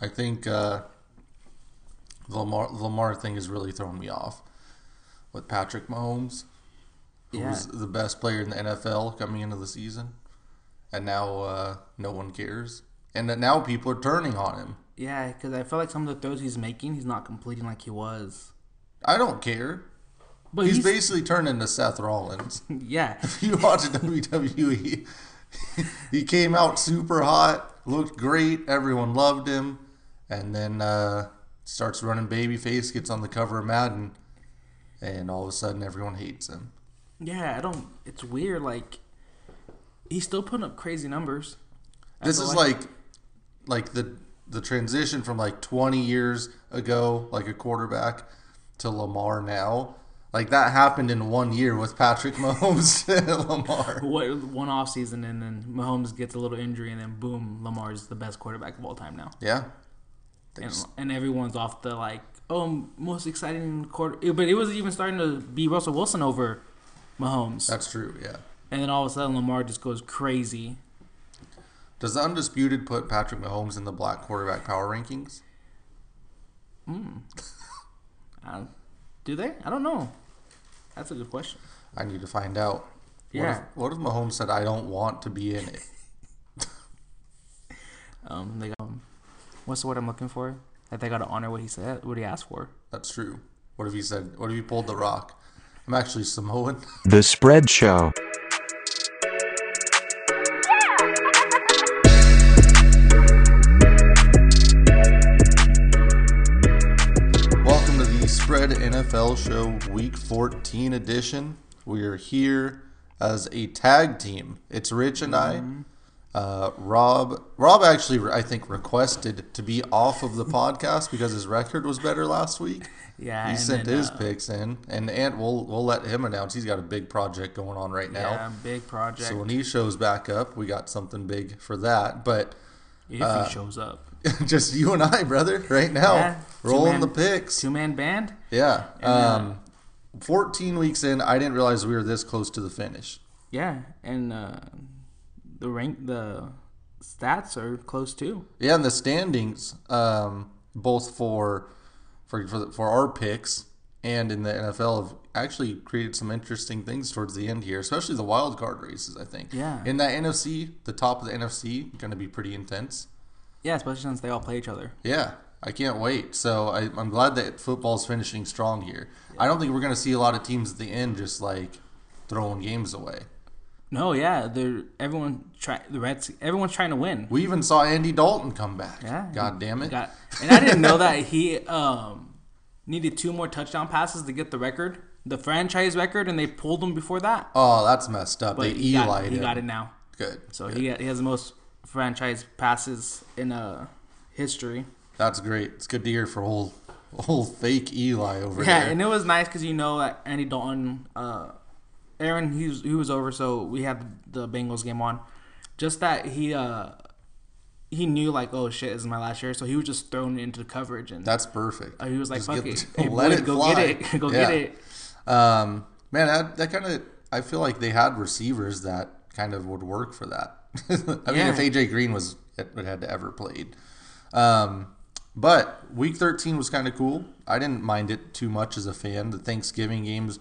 I think uh, the Lamar the Lamar thing has really thrown me off with Patrick Mahomes, who Yeah. was the best player in the NFL coming into the season, and now uh, no one cares, and that now people are turning on him. Yeah, because I feel like some of the throws he's making, he's not completing like he was. I don't care. But He's, he's, basically turned into Seth Rollins. yeah, If you watch WWE, he came out super hot, looked great, everyone loved him, and then uh, starts running babyface, gets on the cover of Madden, and all of a sudden everyone hates him. yeah. I don't. It's weird. Like he's still putting up crazy numbers. This is like like the the transition from like 20 years ago, like a quarterback, to Lamar now. Like that happened in one year with Patrick Mahomes and Lamar. what one off season, and then Mahomes gets a little injury, and then boom, Lamar's the best quarterback of all time now. Yeah. And, and everyone's off the like oh most exciting quarter but it was even starting to be Russell Wilson over Mahomes That's true, yeah. and then all of a sudden Lamar just goes crazy Does the Undisputed put Patrick Mahomes in the black quarterback power rankings? uh, do they I don't know that's a good question I need to find out. Yeah. What if, what if Mahomes said, I don't want to be in it? um they got what's the word I'm looking for that they got to honor what he said what he asked for That's true. What if he said, what if he pulled the rock? I'm actually Samoan. The Spread Show. Welcome to the Spread NFL Show Week 14 edition. We are here as a tag team. It's Rich and I. Mm-hmm. Uh, Rob, Rob actually, I think, requested to be off of the podcast because his record was better last week. yeah He sent then, his uh, picks in, and Ant, we'll we'll let him announce. He's got a big project going on right now. yeah big project So when he shows back up, we got something big for that. But if uh, he shows up just you and I, brother, right now, Yeah, rolling two-man- the picks. two man band Yeah. And, uh, Um, 14 weeks in, I didn't realize we were this close to the finish. yeah and uh, the rank the stats are close too Yeah, and the standings, um, both for for for, the, for our picks and in the NFL, have actually created some interesting things towards the end here, especially the wild card races. I think. Yeah. In that NFC, the top of the NFC, going to be pretty intense. Yeah, especially since they all play each other. Yeah, I can't wait. So I, I'm glad that football's finishing strong here. I don't think we're going to see a lot of teams at the end just like throwing games away. No, yeah, they're everyone try the Reds. Everyone's trying to win. We even saw Andy Dalton come back. Yeah, God damn it. Got, and I didn't know that he um, needed two more touchdown passes to get the record, the franchise record, and they pulled him before that. Oh, that's messed up. But they he, Eli got, he got it now, Good. so Good. he he has the most franchise passes in uh, history. That's great. It's good to hear for old old fake Eli over here. Yeah, there. and it was nice because you know that Andy Dalton, uh, Aaron, he was he was over, so we had the Bengals game on. Just that he uh he knew like oh shit, this is my last year, so he was just thrown into the coverage and That's perfect. uh, he was like Just fuck it, hey, let boy, it go fly. get it, go Yeah. get it. Um, man, that, that kind of I feel like they had receivers that kind of would work for that. I mean, if AJ Green was had had ever played, um, but Week 13 was kind of cool. I didn't mind it too much as a fan. The Thanksgiving games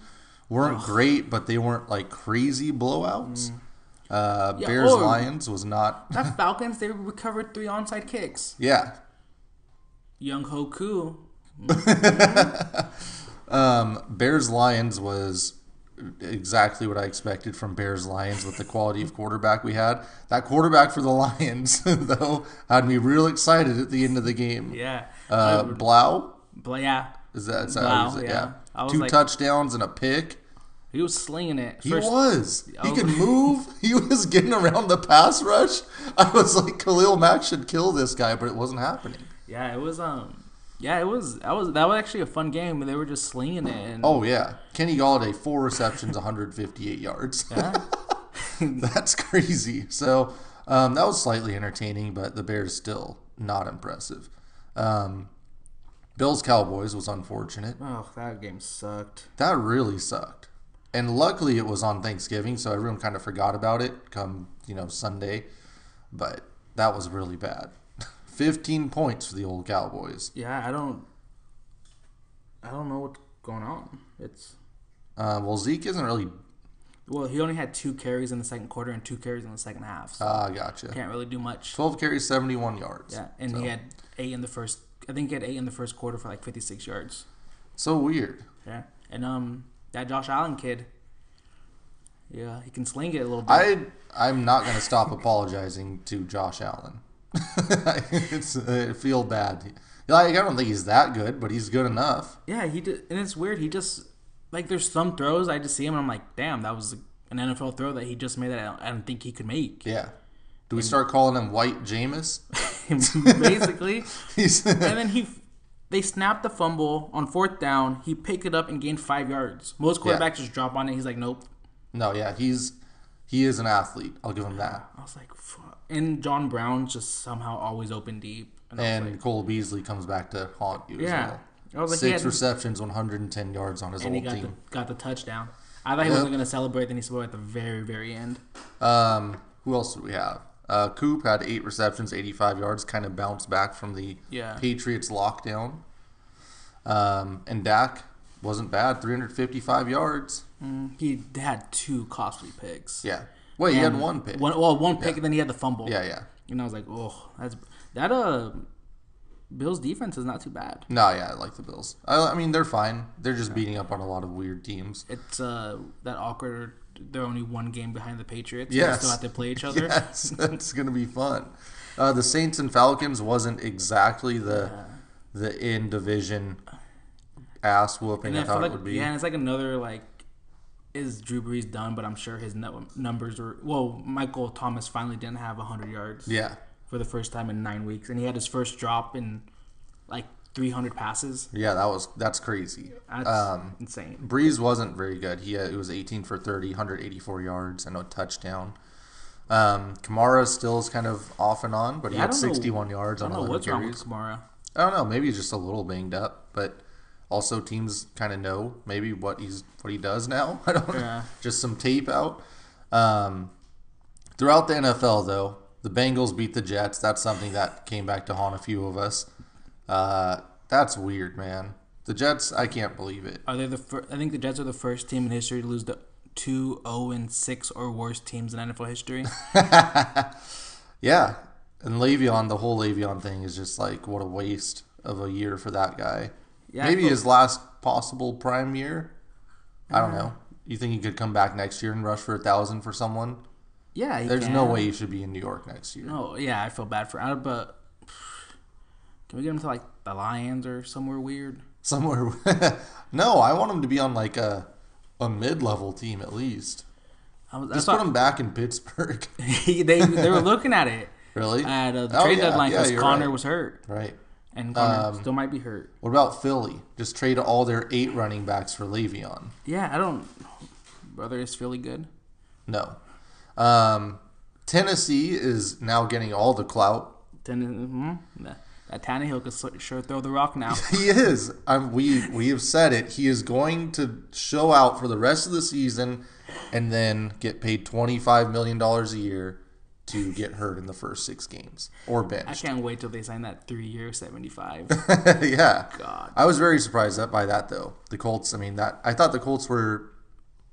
weren't great, but they weren't like crazy blowouts. Uh, Mm. Yeah, Bears Lions was not. That Falcons they recovered three onside kicks. yeah, Younghoe Koo, Um, Bears Lions was exactly what I expected from Bears Lions with the quality of quarterback we had. That quarterback for the Lions, though, had me real excited at the end of the game. yeah, Uh, Blough but yeah, is that? Is that Blough, is it? yeah. I was Two like- touchdowns and a pick. he was slinging it. He First- was. He Oh. could move. He was getting around the pass rush. I was like, Khalil Mack should kill this guy, but it wasn't happening. Yeah, it was um yeah, it was that was that was actually a fun game. They were just slinging it and Oh yeah, Kenny Golladay four receptions, 158 yards. yeah. That's crazy. So um, that was slightly entertaining, but the Bears still not impressive. Um, Bills Cowboys was unfortunate. Oh, that game sucked. That really sucked. And luckily it was on Thanksgiving, so everyone kind of forgot about it come, you know, Sunday. But that was really bad. 15 points for the old Cowboys. Yeah, I don't. I don't know what's going on. It's Uh, well, Zeke isn't really. well, he only had two carries in the second quarter and two carries in the second half. So Ah, gotcha. can't really do much. 12 carries, 71 yards. Yeah, and so, he had eight in the first. I think he had eight in the first quarter for like fifty six yards. so weird. Yeah, and um, that Josh Allen kid. Yeah, he can sling it a little bit. I I'm not gonna stop apologizing to Josh Allen. it's I feel bad. Like I don't think he's that good, but he's good enough. yeah, he did, and it's weird. He just like there's some throws I just see him and I'm like, damn, that was an NFL throw that he just made that I don't, I don't think he could make. Yeah. Do we start calling him White Jameis? Basically, and then he they snapped the fumble on fourth down. He picked it up and gained five yards. Most Yeah. quarterbacks just drop on it. He's like, nope. no, yeah, he's he is an athlete. I'll give him that. I was like, fuck. And John Brown just somehow always open deep. And, And like, Cole Beasley comes back to haunt you yeah, as well. Like, Six receptions, 110 yards on his and got the, team. got the touchdown. I thought he Yep. wasn't gonna celebrate. Then he celebrated at the very, very end. Um, who else do we have? Uh, Coop had eight receptions, 85 yards, kind of bounced back from the Yeah. Patriots lockdown. Um, and Dak wasn't bad, 355 yards. Mm, he had two costly picks. Yeah. Wait, he had one pick. One, well, one pick, and then he had the fumble. Yeah, yeah. And I was like, oh, that's that. Uh, Bills defense is not too bad. No, yeah, I like the Bills. I, I mean, they're fine. They're just beating up on a lot of weird teams. It's uh that awkward. They're only one game behind the Patriots. Yes. They still have to play each other. Yes, that's gonna be fun. Uh, the Saints and Falcons wasn't exactly the the in division ass whooping I I thought like it would be. yeah, and it's like another like is Drew Brees done? But I'm sure his nu- numbers were well. Michael Thomas finally didn't have 100 yards Yeah, for the first time in nine weeks, and he had his first drop in like 300 passes. yeah, that was that's crazy. That's Um, insane. Brees wasn't very good. He had, it was 18 for 30, 184 yards, and a touchdown. Um, Kamara still is kind of off and on, but he Yeah, had don't know- 61 yards I on don't know 11 what's wrong carries. with Kamara. I don't know. Maybe he's just a little banged up, but also teams kind of know maybe what he's what he does now. I don't know. Yeah. Just some tape out. Um, throughout the NFL, though, the Bengals beat the Jets. That's something that came back to haunt a few of us. Uh, that's weird, man. The Jets, I can't believe it. Are they the? Fir- I think the Jets are the first team in history to lose the two 0 and six or worse teams in NFL history. Yeah, and Le'Veon, the whole Le'Veon thing is just like what a waste of a year for that guy. Yeah, Maybe his last possible prime year. I don't know. You think he could come back next year and rush for a thousand for someone? Yeah, he There's no way he should be in New York next year. Oh yeah, I feel bad for Adam, but can we get him to like the Lions or somewhere weird? Somewhere. no, I want him to be on like a a mid level team at least. I was, Just put him back in Pittsburgh. they they were looking at it really? at uh, the Oh, trade yeah, deadline yeah, because you're Connor right. was hurt Right. and Connor Um, still might be hurt. What about Philly? Just trade all their eight running backs for Le'Veon. Yeah, I don't. Brother, is Philly good? No. Um, Tennessee is now getting all the clout. Then mm, that, Tannehill could sure throw the rock now. He is. Um, we we have said it. He is going to show out for the rest of the season, and then get paid twenty five million dollars a year to get hurt in the first six games or bench. I can't wait till they sign that three year seventy five. yeah. God. I was very surprised by that though. The Colts. I mean that I thought the Colts were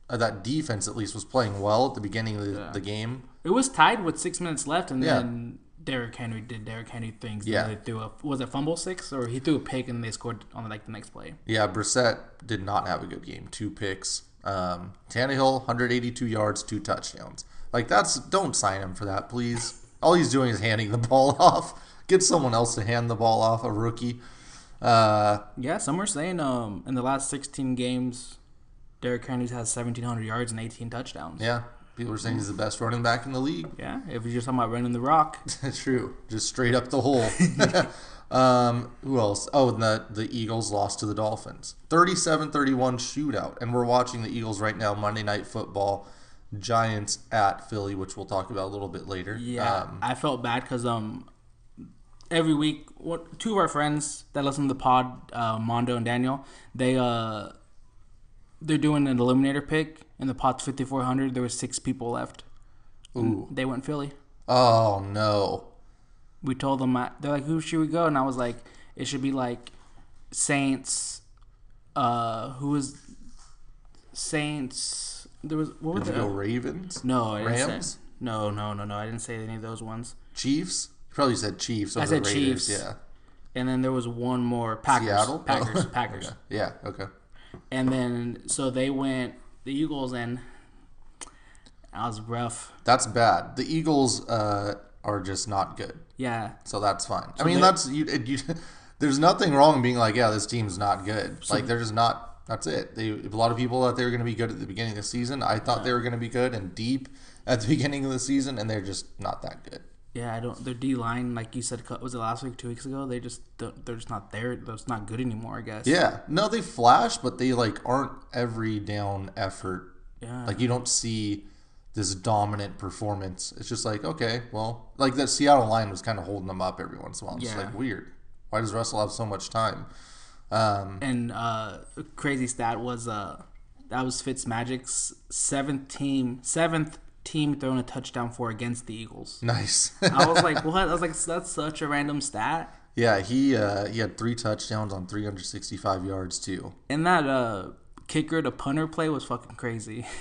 uh, that defense at least was playing well at the beginning of the, Yeah. the game. It was tied with six minutes left, and Yeah. then Derrick Henry did Derrick Henry things. Yeah. They threw a was it fumble six or he threw a pick and they scored on like the next play. Yeah, Brissett did not have a good game. Two picks. Um, Tannehill, 182 yards, two touchdowns. Like that's don't sign him for that, please. All he's doing is handing the ball off. Get someone else to hand the ball off, a rookie. Uh, Yeah, some are saying um in the last sixteen games, Derrick Henry's has seventeen hundred yards and eighteen touchdowns. yeah, people are saying he's the best running back in the league. Yeah, if you're just talking about running the rock, True, just straight up the hole. um, who else? Oh, and the the Eagles lost to the Dolphins, 37-31 shootout, and we're watching the Eagles right now. Monday Night Football, Giants at Philly, which we'll talk about a little bit later. yeah, Um, I felt bad because um every week, what two of our friends that listen to the pod, uh, Mondo and Daniel, they uh they're doing an eliminator pick in the pot's fifty four hundred. There was six people left. Ooh. They went Philly. Oh no. we told them uh, they're like, who should we go? And I was like, it should be like Saints. Uh, who was Saints? There was what was the go Ravens? no I didn't say- Rams? no, no, no, no. I didn't say any of those ones. Chiefs? You probably said Chiefs. I said Raiders. Chiefs. Yeah. And then there was one more Packers. Seattle? Packers. Oh. Packers. Okay. Yeah. Okay. And then so they went the Eagles and that was rough. That's bad. The Eagles uh, are just not good. Yeah. So that's fine. I mean, that's you, you. There's nothing wrong being like, yeah, this team's not good. like they're just not. That's it. They a lot of people thought they were going to be good at the beginning of the season. I thought they were going to be good and deep at the beginning of the season, and they're just not that good. Yeah, I don't. Their D line, like you said, was it last week, two weeks ago? They just don't- they're just not there. They're not good anymore. I guess. Yeah, no, they flash, but they like aren't every down effort. Yeah. Like you don't see this dominant performance. It's just like okay, well, like that Seattle line was kind of holding them up every once in a while. It's Yeah. like weird. Why does Russell have so much time? Um, And uh, a crazy stat was uh, that was Fitzmagic's seventh team, seventh team throwing a touchdown for against the Eagles. nice. I was like, what? I was like, that's such a random stat. yeah, he uh, he had three touchdowns on 365 yards too. And that uh, kicker to punter play was fucking crazy.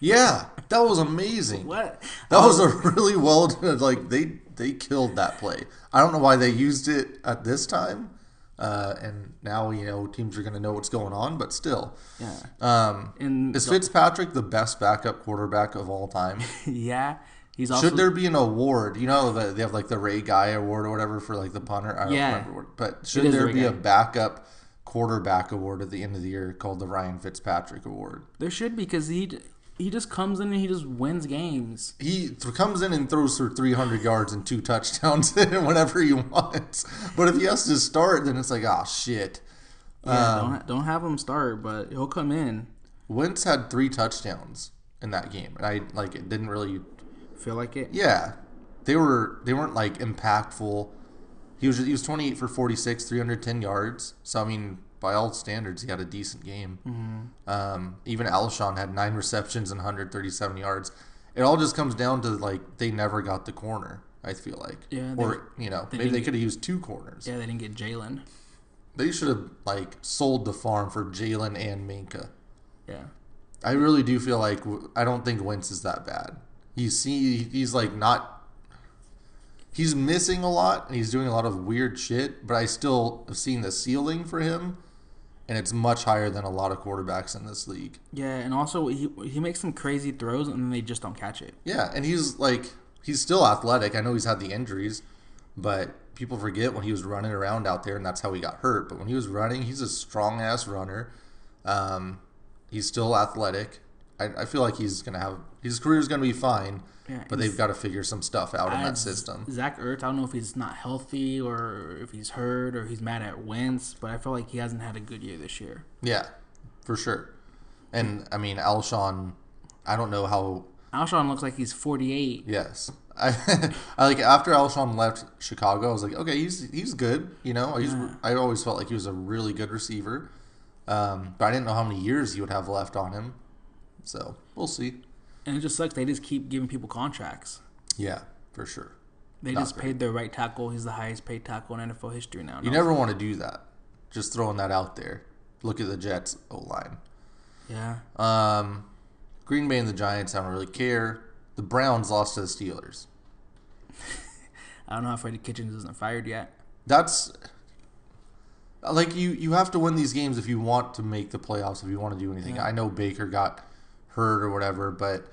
Yeah, that was amazing. what? That was a really well done. Like they they killed that play. I don't know why they used it at this time, uh, and now you know teams are going to know what's going on. But still, Yeah. um, And is Fitzpatrick the best backup quarterback of all time? yeah, he's also Should there be an award? You know, that they have like the Ray Guy Award or whatever for like the punter. I don't Yeah. remember what, but should there be Guy. a backup quarterback award at the end of the year called the Ryan Fitzpatrick Award? there should be because he he just comes in and he just wins games. he th- comes in and throws for 300 yards and two touchdowns in whenever he wants. But if he has to start, then it's like, oh shit. Yeah, Um, don't don't have him start, but he'll come in. Wentz had three touchdowns in that game, and I like it didn't really. Feel like it. Yeah, they were they weren't like impactful. He was he was 28 for 46, 310 yards. So I mean, by all standards, he had a decent game. Mm-hmm. Um, even Alshon had nine receptions and 137 yards. It all just comes down to like they never got the corner. I feel like, Yeah, they- or you know, they maybe they could have used two corners. Yeah, they didn't get Jalen. They should have like sold the farm for Jalen and Minkah. Yeah. I really do feel like I don't think Wentz is that bad. He's see he's like not. He's missing a lot and he's doing a lot of weird shit, but I still have seen the ceiling for him, and it's much higher than a lot of quarterbacks in this league. Yeah, and also he he makes some crazy throws and then they just don't catch it. Yeah, and he's like he's still athletic. I know he's had the injuries, but people forget when he was running around out there and that's how he got hurt. But when he was running, he's a strong ass runner. Um, he's still athletic. I, I feel like he's gonna have his career's gonna be fine, Yeah, but they've got to figure some stuff out in that system. Zach Ertz, I don't know if he's not healthy or if he's hurt or he's mad at Wentz, but I feel like he hasn't had a good year this year. Yeah, for sure. And I mean, Alshon, I don't know how Alshon looks like he's 48. Yes. I, I like after Alshon left Chicago, I was like, okay, he's he's good. You know, he's I always felt like he was a really good receiver, um, but I didn't know how many years he would have left on him. So we'll see. And it just sucks. They just keep giving people contracts. Yeah, for sure. They Not just very. paid their right tackle. He's the highest paid tackle in NFL history now. You never want to do that. Just throwing that out there. Look at the Jets O line. Yeah. Um, Green Bay and the Giants, I don't really care. The Browns lost to the Steelers. I don't know how Freddie Kitchens isn't fired yet. That's like you you have to win these games if you want to make the playoffs if you want to do anything. Yeah. I know Baker got hurt or whatever, but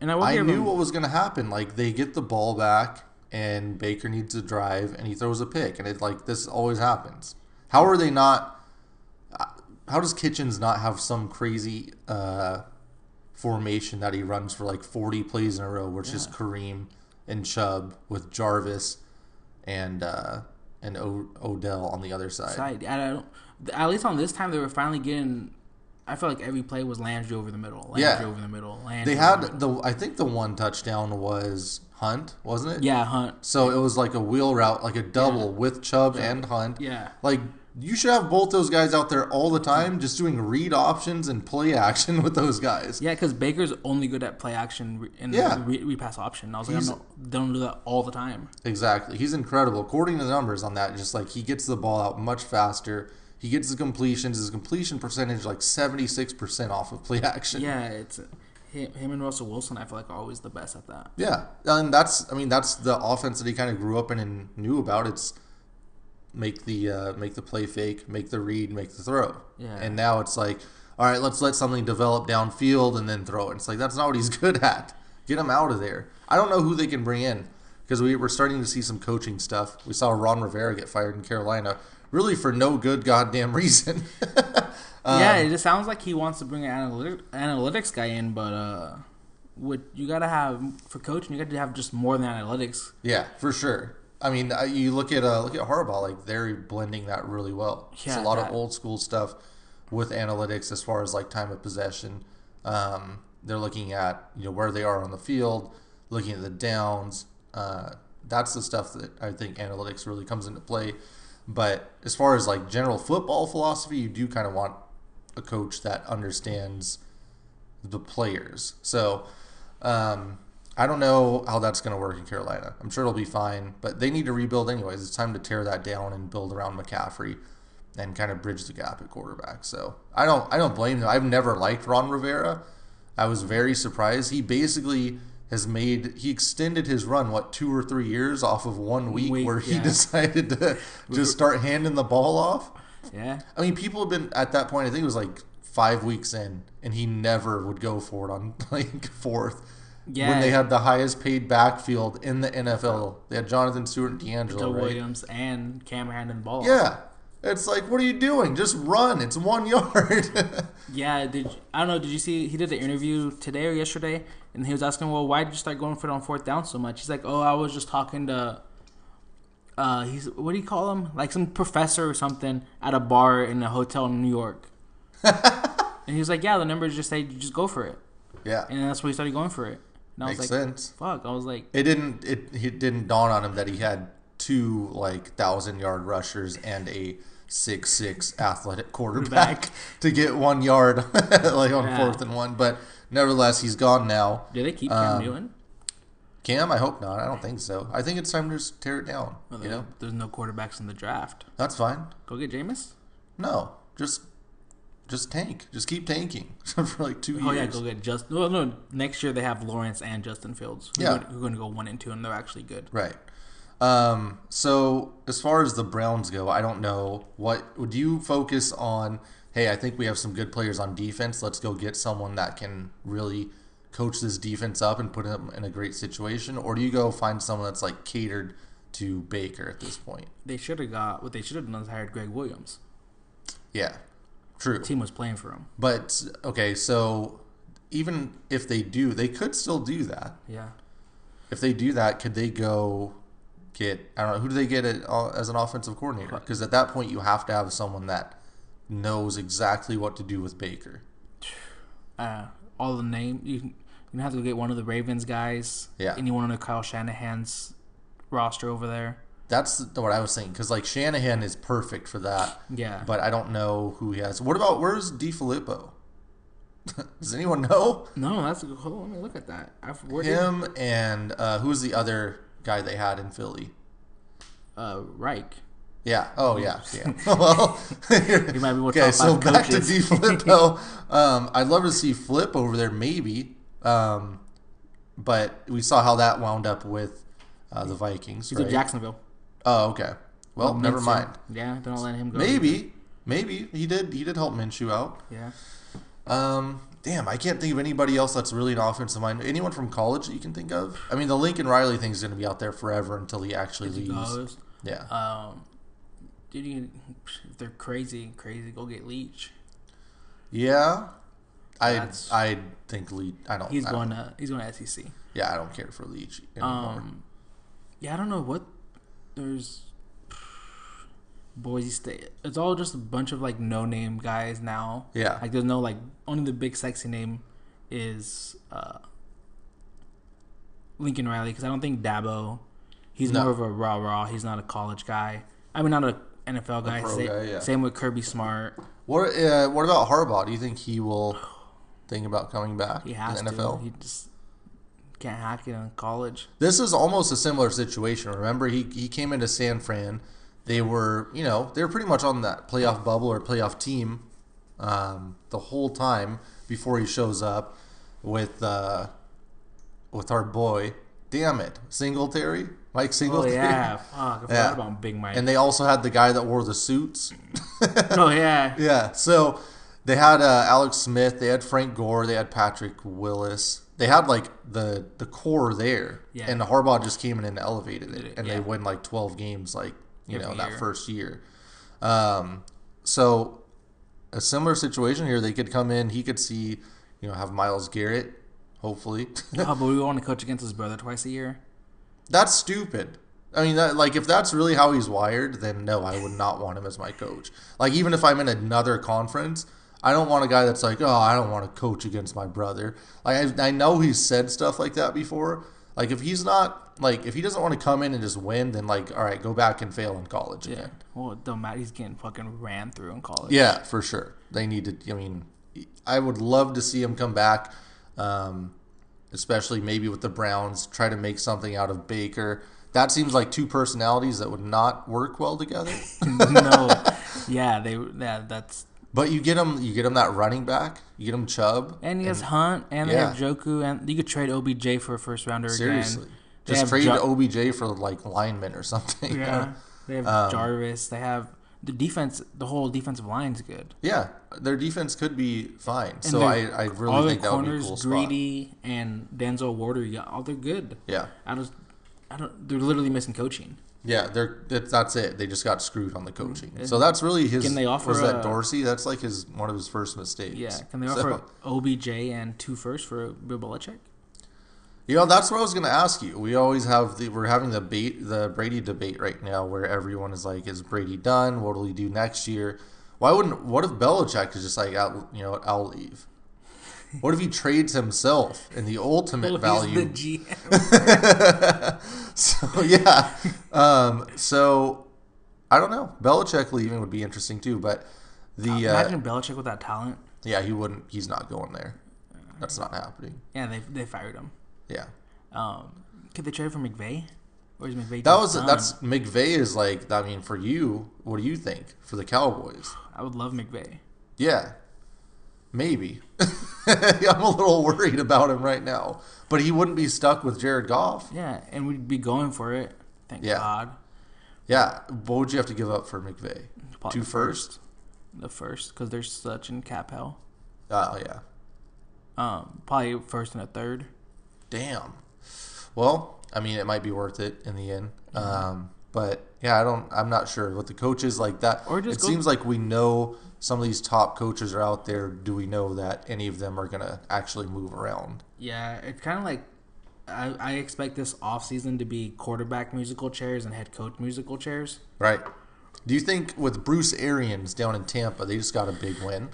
And I I knew what was going to happen. Like they get the ball back and Baker needs to drive and he throws a pick and it like this always happens. How are they not uh, how does Kitchens not have some crazy uh formation that he runs for like 40 plays in a row, which is Kareem and Chubb with Jarvis and uh, and o- Odell on the other side. side. I don't. At least on this time, they were finally getting. I feel like every play was Landry over the middle. Landry Yeah. over the middle. Landry They the had middle. the I think the one touchdown was Hunt, wasn't it? Yeah, Hunt. So it was like a wheel route, like a double with Chubb and Hunt. Yeah. Like You should have both those guys out there all the time, just doing read options and play action with those guys. Yeah, because Baker's only good at play action and Yeah. re- repass option. I was like, I He's- don't, don't do that all the time. Exactly. He's incredible. According to the numbers on that, just like he gets the ball out much faster. He gets the completions. His completion percentage like seventy six percent off of play action. Yeah, it's him, and Russell Wilson. I feel like are always the best at that. Yeah, and that's I mean that's the offense that he kind of grew up in and knew about. It's make the uh, make the play fake, make the read, make the throw. Yeah. And now it's like, all right, let's let something develop downfield and then throw it. It's like that's not what he's good at. Get him out of there. I don't know who they can bring in because we we're starting to see some coaching stuff. We saw Ron Rivera get fired in Carolina, really for no good goddamn reason. yeah, Um, it just sounds like he wants to bring an analytic, analytics guy in, but uh, what you gotta have for coaching, you got to have just more than analytics. Yeah, for sure. I mean, uh, you look at uh, look at Harbaugh, like they're blending that really well. it's Yeah, a lot that- of old school stuff with analytics as far as like time of possession. Um, they're looking at you know where they are on the field, looking at the downs. Uh, that's the stuff that I think analytics really comes into play. But as far as like general football philosophy, you do kind of want a coach that understands the players. So um, I don't know how that's going to work in Carolina. I'm sure it'll be fine, but they need to rebuild anyways. It's time to tear that down and build around McCaffrey and kind of bridge the gap at quarterback. So I don't I don't blame them. I've never liked Ron Rivera. I was very surprised. He basically has made he extended his run what two or three years off of one week, Week, where he yeah. decided to just start handing the ball off. Yeah, I mean, people have been at that point. I think it was like five weeks in, and he never would go for it on like fourth. yeah. When they had the highest paid backfield in the NFL, they had Jonathan Stewart and DeAngelo, right? Williams and Cam the ball. Yeah, it's like, what are you doing? Just run. It's one yard. Yeah, did I don't know? Did you see he did the interview today or yesterday, and he was asking, "Well, why did you start going for it on fourth down so much?" He's like, "Oh, I was just talking to, uh, he's what do you call him? Like some professor or something at a bar in a hotel in New York." and he was like, "Yeah, the numbers just say you just go for it," yeah, and that's why he started going for it. And I was makes like, sense. "Fuck!" I was like, It didn't. It, it didn't dawn on him that he had two like thousand yard rushers and a six six athletic quarterback to get one yard like on Yeah. fourth and one. But nevertheless, he's gone now. "Did they keep Cam Um, Newton?" Cam, I hope not. I don't think so. I think it's time to just tear it down. Well, You know, there's no quarterbacks in the draft. that's fine. Go get Jameis. No, just just tank. Just keep tanking for like two Oh yeah, years. go get just. No, no. Next year they have Lawrence and Justin Fields. Who Yeah. are, who are going to go one and two, and they're actually good. Right. Um, so as far as the Browns go, I don't know what would you focus on. Hey, I think we have some good players on defense. Let's go get someone that can really coach this defense up and put them in a great situation, or do you go find someone that's like catered to Baker at this point? They should have got what they should have done is hired Greg Williams. Yeah, true. The team was playing for him. But okay, so even if they do, they could still do that. Yeah. If they do that, could they go get? I don't know who do they get it, uh, as an offensive coordinator? Because at that point, you have to have someone that knows exactly what to do with Baker. Uh, all the name you can you have to go get one of the Ravens guys. Yeah. Anyone on the Kyle Shanahan's roster over there. That's what I was thinking. Because like Shanahan is perfect for that, Yeah. but I don't know who he has. What about where's DeFilippo? Does anyone know no, that's a good. Hold on, let me look at that. I've where did- him? And uh, who's the other guy they had in Philly? uh, Reich. Yeah. Oh, yeah. Yeah. well, He might be one of okay. So back to. D Flippo. um, I'd love to see Flip over there, maybe. Um, but we saw how that wound up with uh, the Vikings. He's right? Jacksonville. Oh, okay. Well, never Minshew. mind. Yeah, don't let him go. Maybe, maybe he did. He did help Minshew out. Yeah. Um, damn, I can't think of anybody else that's really an offensive mind. Anyone from college that you can think of? I mean, the Lincoln Riley thing is going to be out there forever until he actually leaves. Yeah. Um, did you? If they're crazy, crazy, go get Leach. Yeah. I That's- I think Leach. I don't. He's I don't- going to he's going to SEC. Yeah, I don't care for Leach anymore. Um, yeah, I don't know what there's. Boise State. It's all just a bunch of like no name guys now. yeah. Like there's no like only the big sexy name is uh, Lincoln Riley because I don't think Dabo. He's No. more of a rah rah. He's not a college guy. I mean, not a NFL guy. Sa- guy, yeah. Same with Kirby Smart. What uh, What about Harbaugh? Do you think he will think about coming back He has to the to. NFL? He just can't hack it in college. This is almost a similar situation. Remember, he he came into San Fran. They were, you know, they were pretty much on that playoff bubble or playoff team um, the whole time before he shows up with uh, with our boy. Damn it, Singletary, Mike Oh Singletary. yeah, fuck! I forgot Yeah. about Big Mike. And they also had the guy that wore the suits. oh yeah, Yeah. So they had uh, Alex Smith, they had Frank Gore, they had Patrick Willis. They had like the the core there, Yeah. and Harbaugh just came in and elevated it, and Yeah. they win like twelve games, like you Every know that first year. Um, so a similar situation here. They could come in. He could see, you know, have Miles Garrett, hopefully. oh, but we want to coach against his brother twice a year. That's stupid. I mean, that, like if that's really how he's wired, then no, I would not want him as my coach. Like even if I'm in another conference, I don't want a guy that's like, oh, I don't want to coach against my brother. Like I, I know he's said stuff like that before. Like if he's not like if he doesn't want to come in and just win, then like all right, go back and fail in college Yeah. again. Well, it don't matter. He's getting fucking ran through in college. Yeah, for sure. They need to. I mean, I would love to see him come back, um, especially maybe with the Browns. Try to make something out of Baker. That seems like two personalities that would not work well together. no. Yeah, they. Yeah, that's. but you get them, You get them that running back. You get them Chubb. And he has Hunt, and they have Joku, and you could trade OBJ for a first rounder Seriously, again. They just trade Jo- OBJ for like linemen or something. Yeah, they have Um, Jarvis. They have the defense. The whole defensive line's good. yeah. Their defense could be fine. And so I, I all really their think that would be corners, cool spot. Greedy and Denzel Warder, yeah, all they're good. Yeah. I just, I don't. They're literally missing coaching. Yeah, they're that, that's it. They just got screwed on the coaching. Mm-hmm. So that's really his. Can they offer was that Dorsey? That's like his one of his first mistakes. Yeah, can they So- offer OBJ and two first for Bill Belichick? You know, that's what I was going to ask you. We always have the we're having the bait the Brady debate right now, where everyone is like, "Is Brady done? What will he do next year?" Why wouldn't? What if Belichick is just like, "I'll- you know, I'll leave. What if he trades himself in the ultimate Well, value? He's the GM. so yeah, um, so I don't know. Belichick leaving would be interesting too, but the uh, Imagine Belichick with that talent. yeah, he wouldn't. He's not going there. That's not happening. Yeah, they they fired him. Yeah. Um, could they trade for McVay? Or is McVay? That was done? that's McVay is like I mean for you, what do you think for the Cowboys? I would love McVay. Yeah, maybe. I'm a little worried about him right now, but he wouldn't be stuck with Jared Goff. Yeah, and we'd be going for it. Thank Yeah. God. Yeah, what would you have to give up for McVay? Probably Two first? The first, because they're such in cap hell. Oh yeah, Um, probably first and a third. Damn. Well, I mean, it might be worth it in the end. Um, but yeah, I don't. I'm not sure with the coaches like that. Or just it seems like we know some of these top coaches are out there. Do we know that any of them are gonna actually move around? Yeah, it's kind of like I, I expect this offseason to be quarterback musical chairs and head coach musical chairs. Right. Do you think with Bruce Arians down in Tampa, they just got a big win?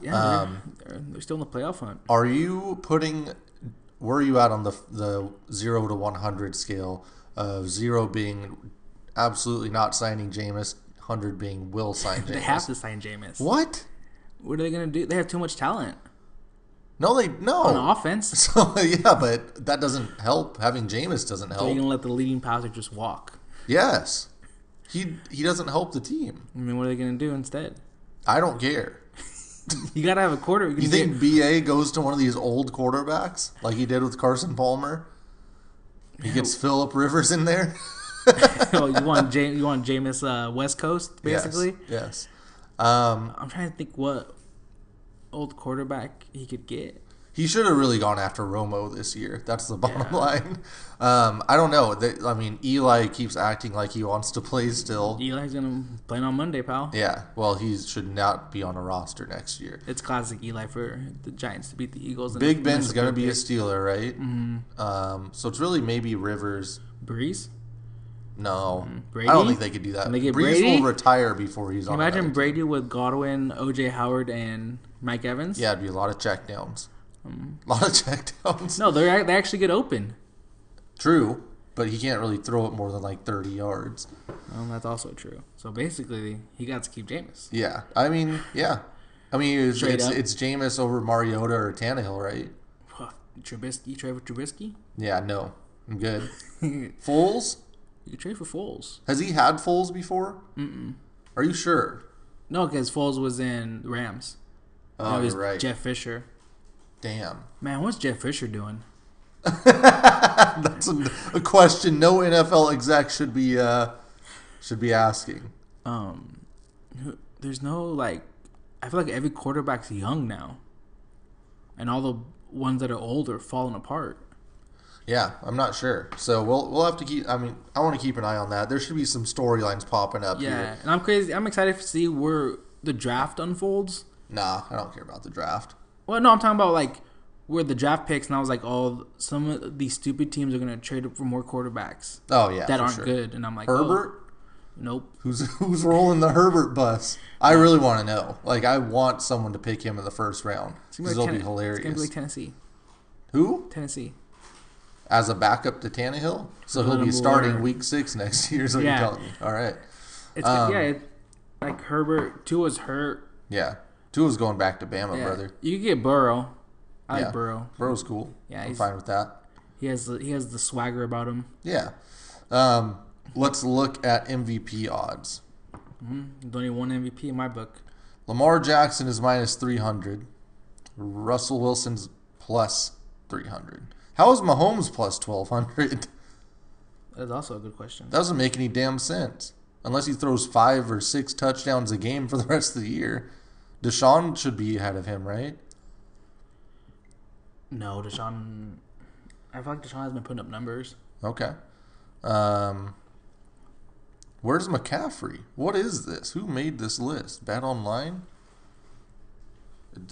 Yeah, Um, they're, they're still in the playoff hunt. Are you putting? Where are you at on the the zero to one hundred scale? Of zero being absolutely not signing Jameis, hundred being will sign Jameis. They have to sign Jameis. What? What are they gonna do? They have too much talent No, they no. on offense. So yeah, but that doesn't help. Having Jameis doesn't So help. you're gonna let the leading passer just walk. yes, he he doesn't help the team. I mean, what are they gonna do instead? I don't care. You gotta have a quarter. You think BA goes to one of these old quarterbacks like he did with Carson Palmer? He gets Philip Rivers in there. oh, you want James? You want Jameis uh, West Coast basically? Yes. yes. Um, I'm trying to think what old quarterback he could get. He should have really gone after Romo this year. That's the bottom Yeah. line. Um, I don't know. They, I mean, Eli keeps acting like he wants to play still. Eli's gonna play on Monday, pal. Yeah. Well, he should not be on a roster next year. It's classic Eli for the Giants to beat the Eagles. and Big Ben's gonna be a. Steeler, right? Mm-hmm. Um, so it's really maybe Rivers. Brees. No, Mm-hmm. I don't think they could do that. Brees Brady? will retire before he's on. Imagine Brady with Godwin, OJ Howard, and Mike Evans. Yeah, it'd be a lot of checkdowns. Um, A lot of checkdowns. No, they they actually get open. True, but he can't really throw it more than like 30 yards. Well, that's also true. So basically, he got to keep Jameis. Yeah, I mean, yeah, I mean it's Straight it's, up. it's Jameis over Mariota or Tannehill, right? Trubisky, Trevor Trubisky. Yeah, no, I'm good. Fools? You Foles could trade for Foles. has he had Foles before? Mm-mm. Are you sure? No, because Foles was in Rams. Oh, you're right. Jeff Fisher. Damn, Man, what's Jeff Fisher doing? that's a, a question no NFL exec should be uh should be asking. Um, there's no like. I feel like every quarterback's young now, and all the ones that are old are falling apart. Yeah, I'm not sure. So we'll we'll have to keep. I mean, I want to keep an eye on that. There should be some storylines popping up Yeah, here. and I'm crazy. I'm excited to see where the draft unfolds. Nah, I don't care about the draft. Well, no, I'm talking about like where the draft picks, and I was like, oh, some of these stupid teams are gonna trade up for more quarterbacks Oh yeah, that aren't sure. good, and I'm like, oh, Herbert, nope. who's who's rolling the Herbert bus? I really want to know. Like, I want someone to pick him in the first round because it'll be, be hilarious. It's gonna be like Tennessee. Who Tennessee. as a backup to Tannehill? So he'll be starting more- week six next year. So Yeah. you're telling me? All right. It's Um, yeah, it, like Herbert. Tua's hurt. Yeah, Tua's going back to Bama, Yeah. brother. You get Burrow. I Yeah. like Burrow. Bro's cool. Yeah, I'm he's- fine with that. He has the, he has the swagger about him. Yeah. Um, let's look at MVP odds. hmm There's only one MVP in my book. Lamar Jackson is minus 300. Russell Wilson's plus 300. How is Mahomes plus 1200? That's also a good question. Doesn't make any damn sense. Unless he throws five or six touchdowns a game for the rest of the year. Deshaun should be ahead of him, right? No, Deshaun. I feel like Deshaun has been putting up numbers. Okay. Um, where's McCaffrey? What is this? Who made this list? Bet Online?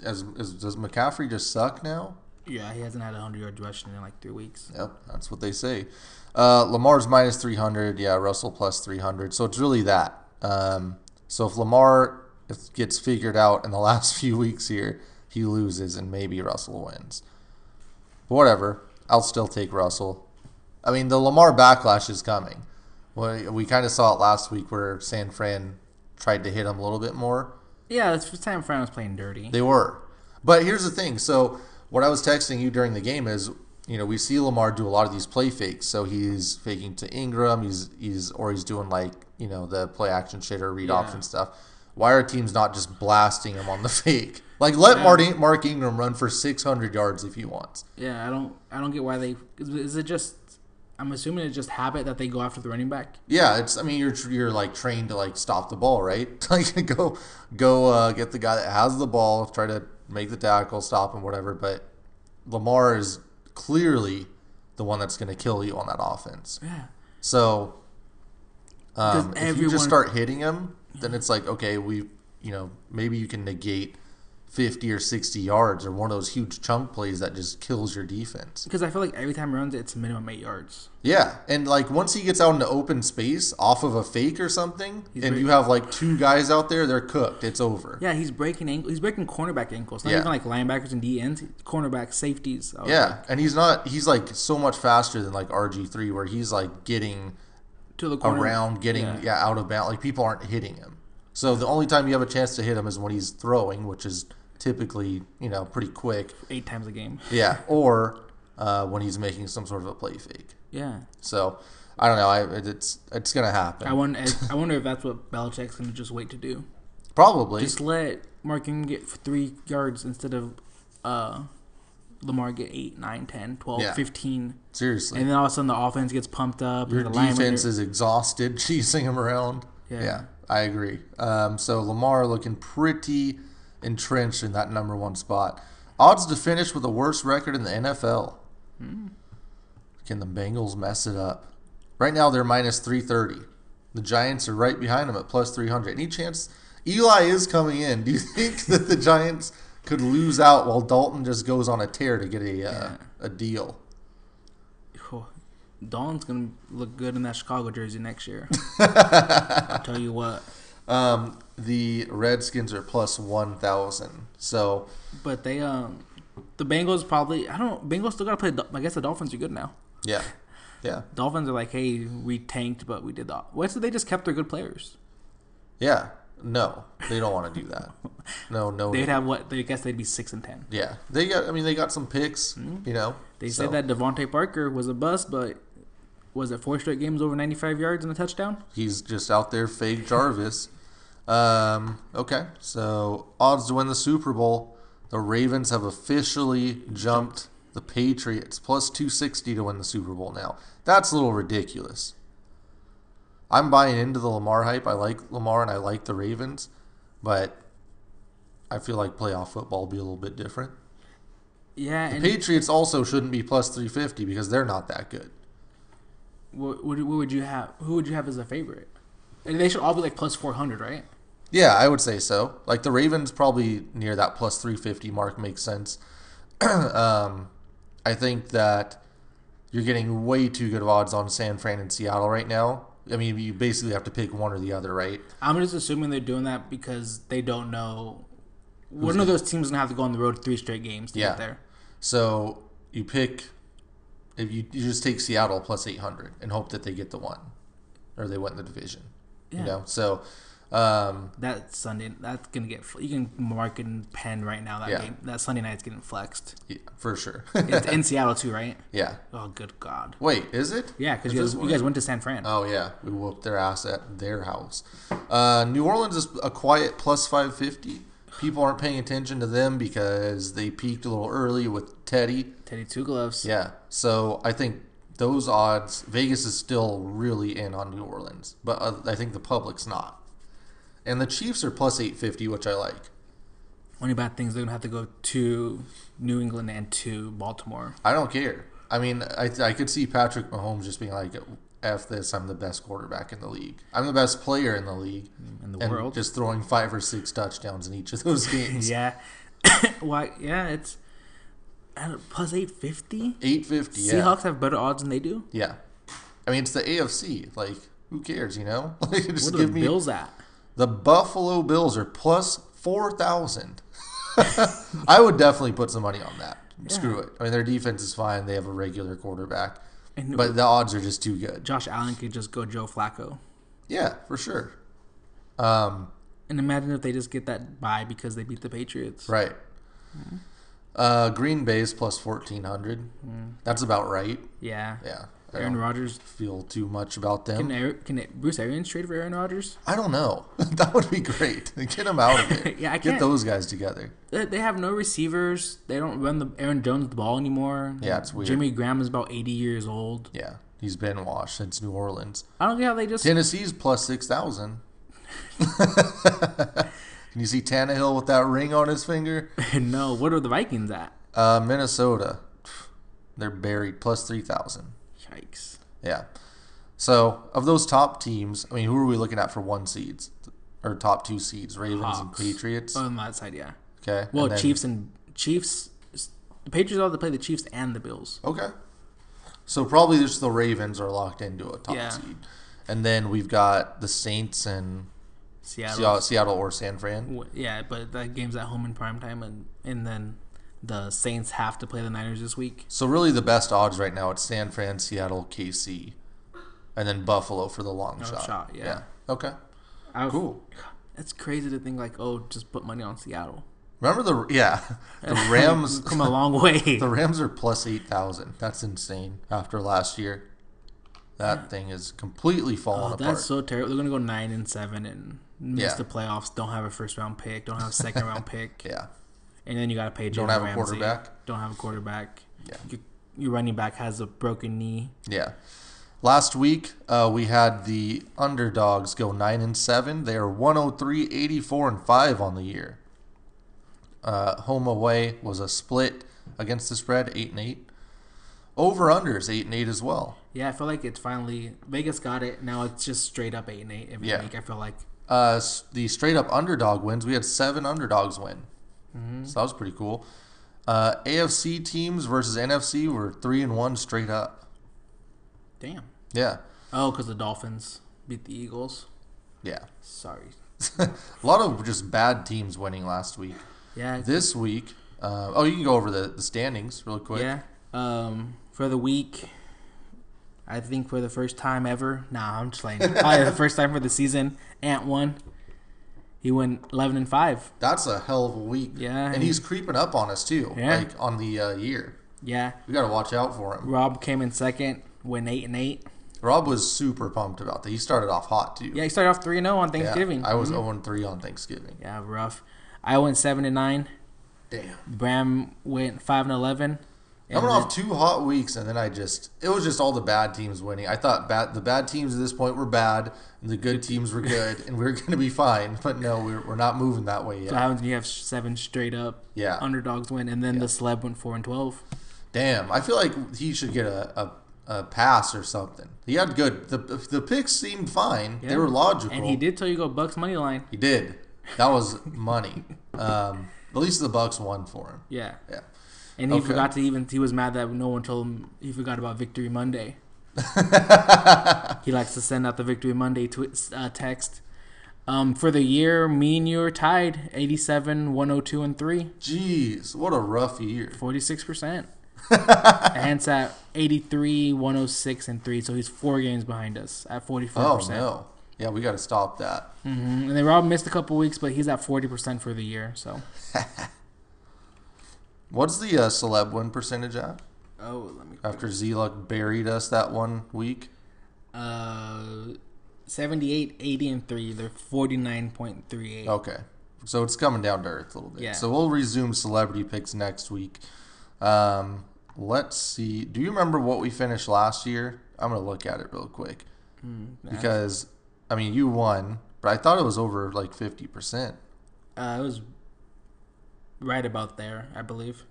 As, as, does McCaffrey just suck now? Yeah, he hasn't had a hundred yard rushing in like three weeks. Yep, that's what they say. Uh, Lamar's minus 300. Yeah, Russell plus 300. So it's really that. Um, so if Lamar if gets figured out in the last few weeks here, he loses and maybe Russell wins. But whatever. I'll still take Russell. I mean, the Lamar backlash is coming. We, we kind of saw it last week where San Fran tried to hit him a little bit more. Yeah, that's the time Fran was playing dirty. They were. But here's the thing. So what I was texting you during the game is, you know, we see Lamar do a lot of these play fakes. So he's faking to Ingram. He's he's or he's doing like you know the play action shit or read Yeah. option stuff. Why are teams not just blasting him on the fake? Like let Yeah. Mark, Mark Ingram run for 600 yards if he wants. Yeah, I don't I don't get why they is, it just I'm assuming it's just habit that they go after the running back. Yeah, it's. I mean, you're you're like trained to like stop the ball, right? Like go go uh, get the guy that has the ball, try to make the tackle, stop him, whatever. But Lamar is clearly the one that's going to kill you on that offense. Yeah. So um, if you just start hitting him, then it's like okay, we you know maybe you can negate. 50 or 60 yards or one of those huge chunk plays that just kills your defense. Because I feel like every time he runs, it's minimum eight yards. Yeah, and like once he gets out into open space off of a fake or something, He's and break- you have like two guys out there, they're cooked. It's over. Yeah, he's breaking ankle. He's breaking cornerback ankles. Not Yeah. even like linebackers and D ends. Cornerback safeties. Yeah, like, and he's not. He's like so much faster than like RG three, where he's like getting to the corner. around, getting Yeah. yeah. out of bounds. Like people aren't hitting him. So the only time you have a chance to hit him is when he's throwing, which is typically you know pretty quick. eight times a game. Yeah, or uh, when he's making some sort of a play fake. Yeah. So I don't know. I it's it's gonna happen. I wonder. I wonder if that's what Belichick's gonna just wait to do. Probably. Just let Mark Ingram get three yards instead of uh, Lamar get 8, 9, 10, 12, Yeah. 15. Seriously. And then all of a sudden the offense gets pumped up. Your and the defense is exhausted chasing him around. Yeah. Yeah, I agree. Um, so Lamar looking pretty entrenched in that number one spot. Odds to finish with the worst record in the NFL. Can the Bengals mess it up? Right now they're minus 330. The Giants are right behind them at plus 300. Any chance Eli is coming in? Do you think that the Giants could lose out while Dalton just goes on a tear to get a uh, Yeah. a deal? Oh, Dawn's gonna look good in that Chicago jersey next year. I'll tell you what. Um, the Redskins are plus 1,000. So But they um, the Bengals probably I don't know. Bengals still gotta play. I guess the Dolphins are good now. Yeah. Yeah, Dolphins are like, hey, we tanked, but we did that. What's it? They just kept their good players. yeah. No, they don't want to do that. No, no. They'd no. have what? They guess they'd be six and ten. Yeah, they got. I mean, they got some picks. You know, Mm-hmm. They so said that DeVante Parker was a bust, but was it four straight games over 95 yards and a touchdown? he's just out there fake Jarvis. Um, okay, so odds to win the Super Bowl. The Ravens have officially jumped the Patriots plus two sixty to win the Super Bowl. Now that's a little ridiculous. I'm buying into the Lamar hype. I like Lamar and I like the Ravens, but I feel like playoff football will be a little bit different. Yeah, and Patriots also shouldn't be plus 350 because they're not that good. what, what, what would you have? Who would you have as a favorite? And they should all be like plus 400, right? Yeah, I would say so. Like the Ravens probably near that plus 350 mark makes sense. um, I think that you're getting way too good of odds on San Fran and Seattle right now. I mean, you basically have to pick one or the other, right? I'm just assuming they're doing that because they don't know. One of those teams gonna have to go on the road three straight games to Yeah. get there. So you pick if you, you just take Seattle plus 800 and hope that they get the one or they win the division. Yeah. You know, so um, That Sunday, that's gonna get. You can mark and pen right now that Yeah. game. That Sunday night's getting flexed. yeah, for sure. It's in Seattle too, right? yeah. Oh, good God. Wait, is it? Yeah, because you guys, you guys went to San Fran. Oh yeah, we whooped their ass at their house. Uh, New Orleans is a quiet plus five fifty. People aren't paying attention to them because they peaked a little early with Teddy. Teddy Two Gloves. Yeah, so I think those odds. Vegas is still really in on New Orleans, but uh, I think the public's not. And the Chiefs are plus eight fifty, which I like. Only bad things they're gonna have to go to New England and to Baltimore. I don't care. I mean, I I could see Patrick Mahomes just being like, "F this, I'm the best quarterback in the league. I'm the best player in the league." in the and world. just throwing five or six touchdowns in each of those games. yeah. Why? Yeah, it's plus eight fifty. Eight fifty. Yeah. Seahawks have better odds than they do. Yeah. I mean, it's the AFC. Like, who cares? You know, like just What are give the me Bills at? The Buffalo Bills are plus four thousand. I would definitely put some money on that. Screw it. I mean, their defense is fine. They have a regular quarterback, And but the odds are just too good. Josh Allen could just go Joe Flacco. Yeah, for sure. Um, And imagine if they just get that bye because they beat the Patriots. right. Uh, Green Bay's plus fourteen hundred. That's about right. Yeah. Yeah. Aaron Rodgers. feel too much about them. Can, Aaron, can it, Bruce Arians trade for Aaron Rodgers? I don't know. that would be great. Get them out of there. Yeah, I Get can't- Get those guys together. They, they have no receivers. They don't run the Aaron Jones the ball anymore. Yeah, it's weird. Jimmy Graham is about 80 years old. Yeah, he's been washed since New Orleans. I don't get how they just. Tennessee's plus six thousand. Can you see Tannehill with that ring on his finger? no, what are the Vikings at? Uh, Minnesota, they're buried plus three thousand. Yikes. Yeah. So of those top teams, I mean, who are we looking at for one seeds or top two seeds? Ravens Hawks. and Patriots. On that side, yeah. Okay. Well, and then- Chiefs and Chiefs. The Patriots have to play the Chiefs and the Bills. Okay. So probably just the Ravens are locked into a top Yeah. seed, and then we've got the Saints and Seattle. Seattle, Seattle or San Fran. Yeah, but that game's at home in prime time, and and then the Saints have to play the Niners this week. So really, the best odds right now it's San Fran, Seattle, KC, and then Buffalo for the long oh, shot. shot, yeah. Okay. I was- Cool. It's crazy to think like, oh, just put money on Seattle. Remember the yeah the Rams. come a long way. the Rams are plus eight thousand. That's insane. After last year, that thing is completely fallen Oh, apart. that's so terrible. They're gonna go nine and seven and miss Yeah. the playoffs. Don't have a first round pick. Don't have a second round pick. yeah. And then you gotta pay. Don't Jalen have a Ramsey. quarterback? Don't have a quarterback. Yeah. Your, your running back has a broken knee. Yeah. Last week, uh, we had the underdogs go 9 and 7. They are 103, 84, and 5 on the year. Uh, home away was a split against the spread, 8 and 8. Over unders, 8 and 8 as well. Yeah, I feel like it's finally Vegas got it. Now it's just straight up eight and eight every Yeah. week. I feel like Uh, the straight up underdog wins, we had seven underdogs win. Mm-hmm. So that was pretty cool. Uh, AFC teams versus NFC were 3 and 1 straight up. damn. Yeah. Oh, because the Dolphins beat the Eagles. Yeah. Sorry. a lot of just bad teams winning last week. Yeah. This week, uh, oh, you can go over the, the standings real quick. Yeah. Um, for the week, I think for the first time ever. Nah, I'm just playing. Probably the first time for the season. Ant won. He went 11 and five. That's a hell of a week. Yeah, and he's creeping up on us too. Yeah. Like on the uh, year, Yeah. we got to watch out for him. Rob came in second, went eight and eight. Rob was super pumped about that. He started off hot too. Yeah, he started off three and zero on Yeah, Thanksgiving. I was Mhm. 0 3 on Thanksgiving. Yeah, rough. I went seven and nine. Damn. Bram went five and eleven. Coming off two hot weeks, and then I just it was just all the bad teams winning. I thought bad the bad teams at this point were bad, and the good teams were good, and we are going to be fine. But no, we're, we're not moving that way yet. happens when you have seven straight up Yeah. underdogs win, and then Yeah. the celeb went four and twelve. Damn, I feel like he should get a, a, a pass or something. He had good. The the picks seemed fine. They were logical. And he did tell you go Bucks money line. He did. That was money. Um, at least the Bucks won for him. Yeah. Yeah. And he Okay. forgot to even. He was mad that no one told him. He forgot about Victory Monday. he likes to send out the Victory Monday twi- uh, text. Um, for the year, me and you are tied 87, 102, and 3. Jeez, what a rough year. 46%. and at 83, 106, and 3. So he's four games behind us at 44%. Oh no. Yeah, we got to stop that. hmm And then Rob missed a couple weeks, but he's at 40% for the year. So. What's the uh, celeb win percentage at? Oh, let me. After Z-Luck buried us that one week. Uh, 78, 80, and 3. They're 49.38. Okay. So it's coming down to earth a little bit. Yeah. So we'll resume celebrity picks next week. Um, let's see. Do you remember what we finished last year? I'm going to look at it real quick. Hmm, Because, I mean, you won, but I thought it was over like 50%. Uh, it was right about there, I believe.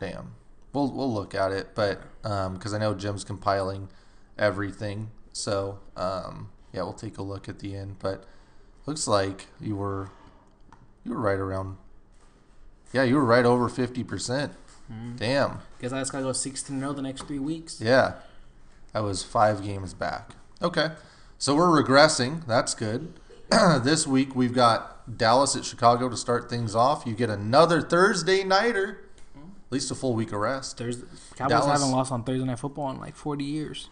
Damn. We'll, we'll look at it, but um, because I know Jim's compiling everything. So, um, yeah, we'll take a look at the end. But looks like you were you were right around Yeah, you were right over 50%. Damn. Guess I just gotta go 16 0 the next three weeks. Yeah. I was five games back. Okay. So we're regressing. That's good. this week we've got Dallas at Chicago to start things off. You get another Thursday nighter. At least a full week of rest. Thursday, Cowboys Dallas- haven't lost on Thursday Night Football in like 40 years.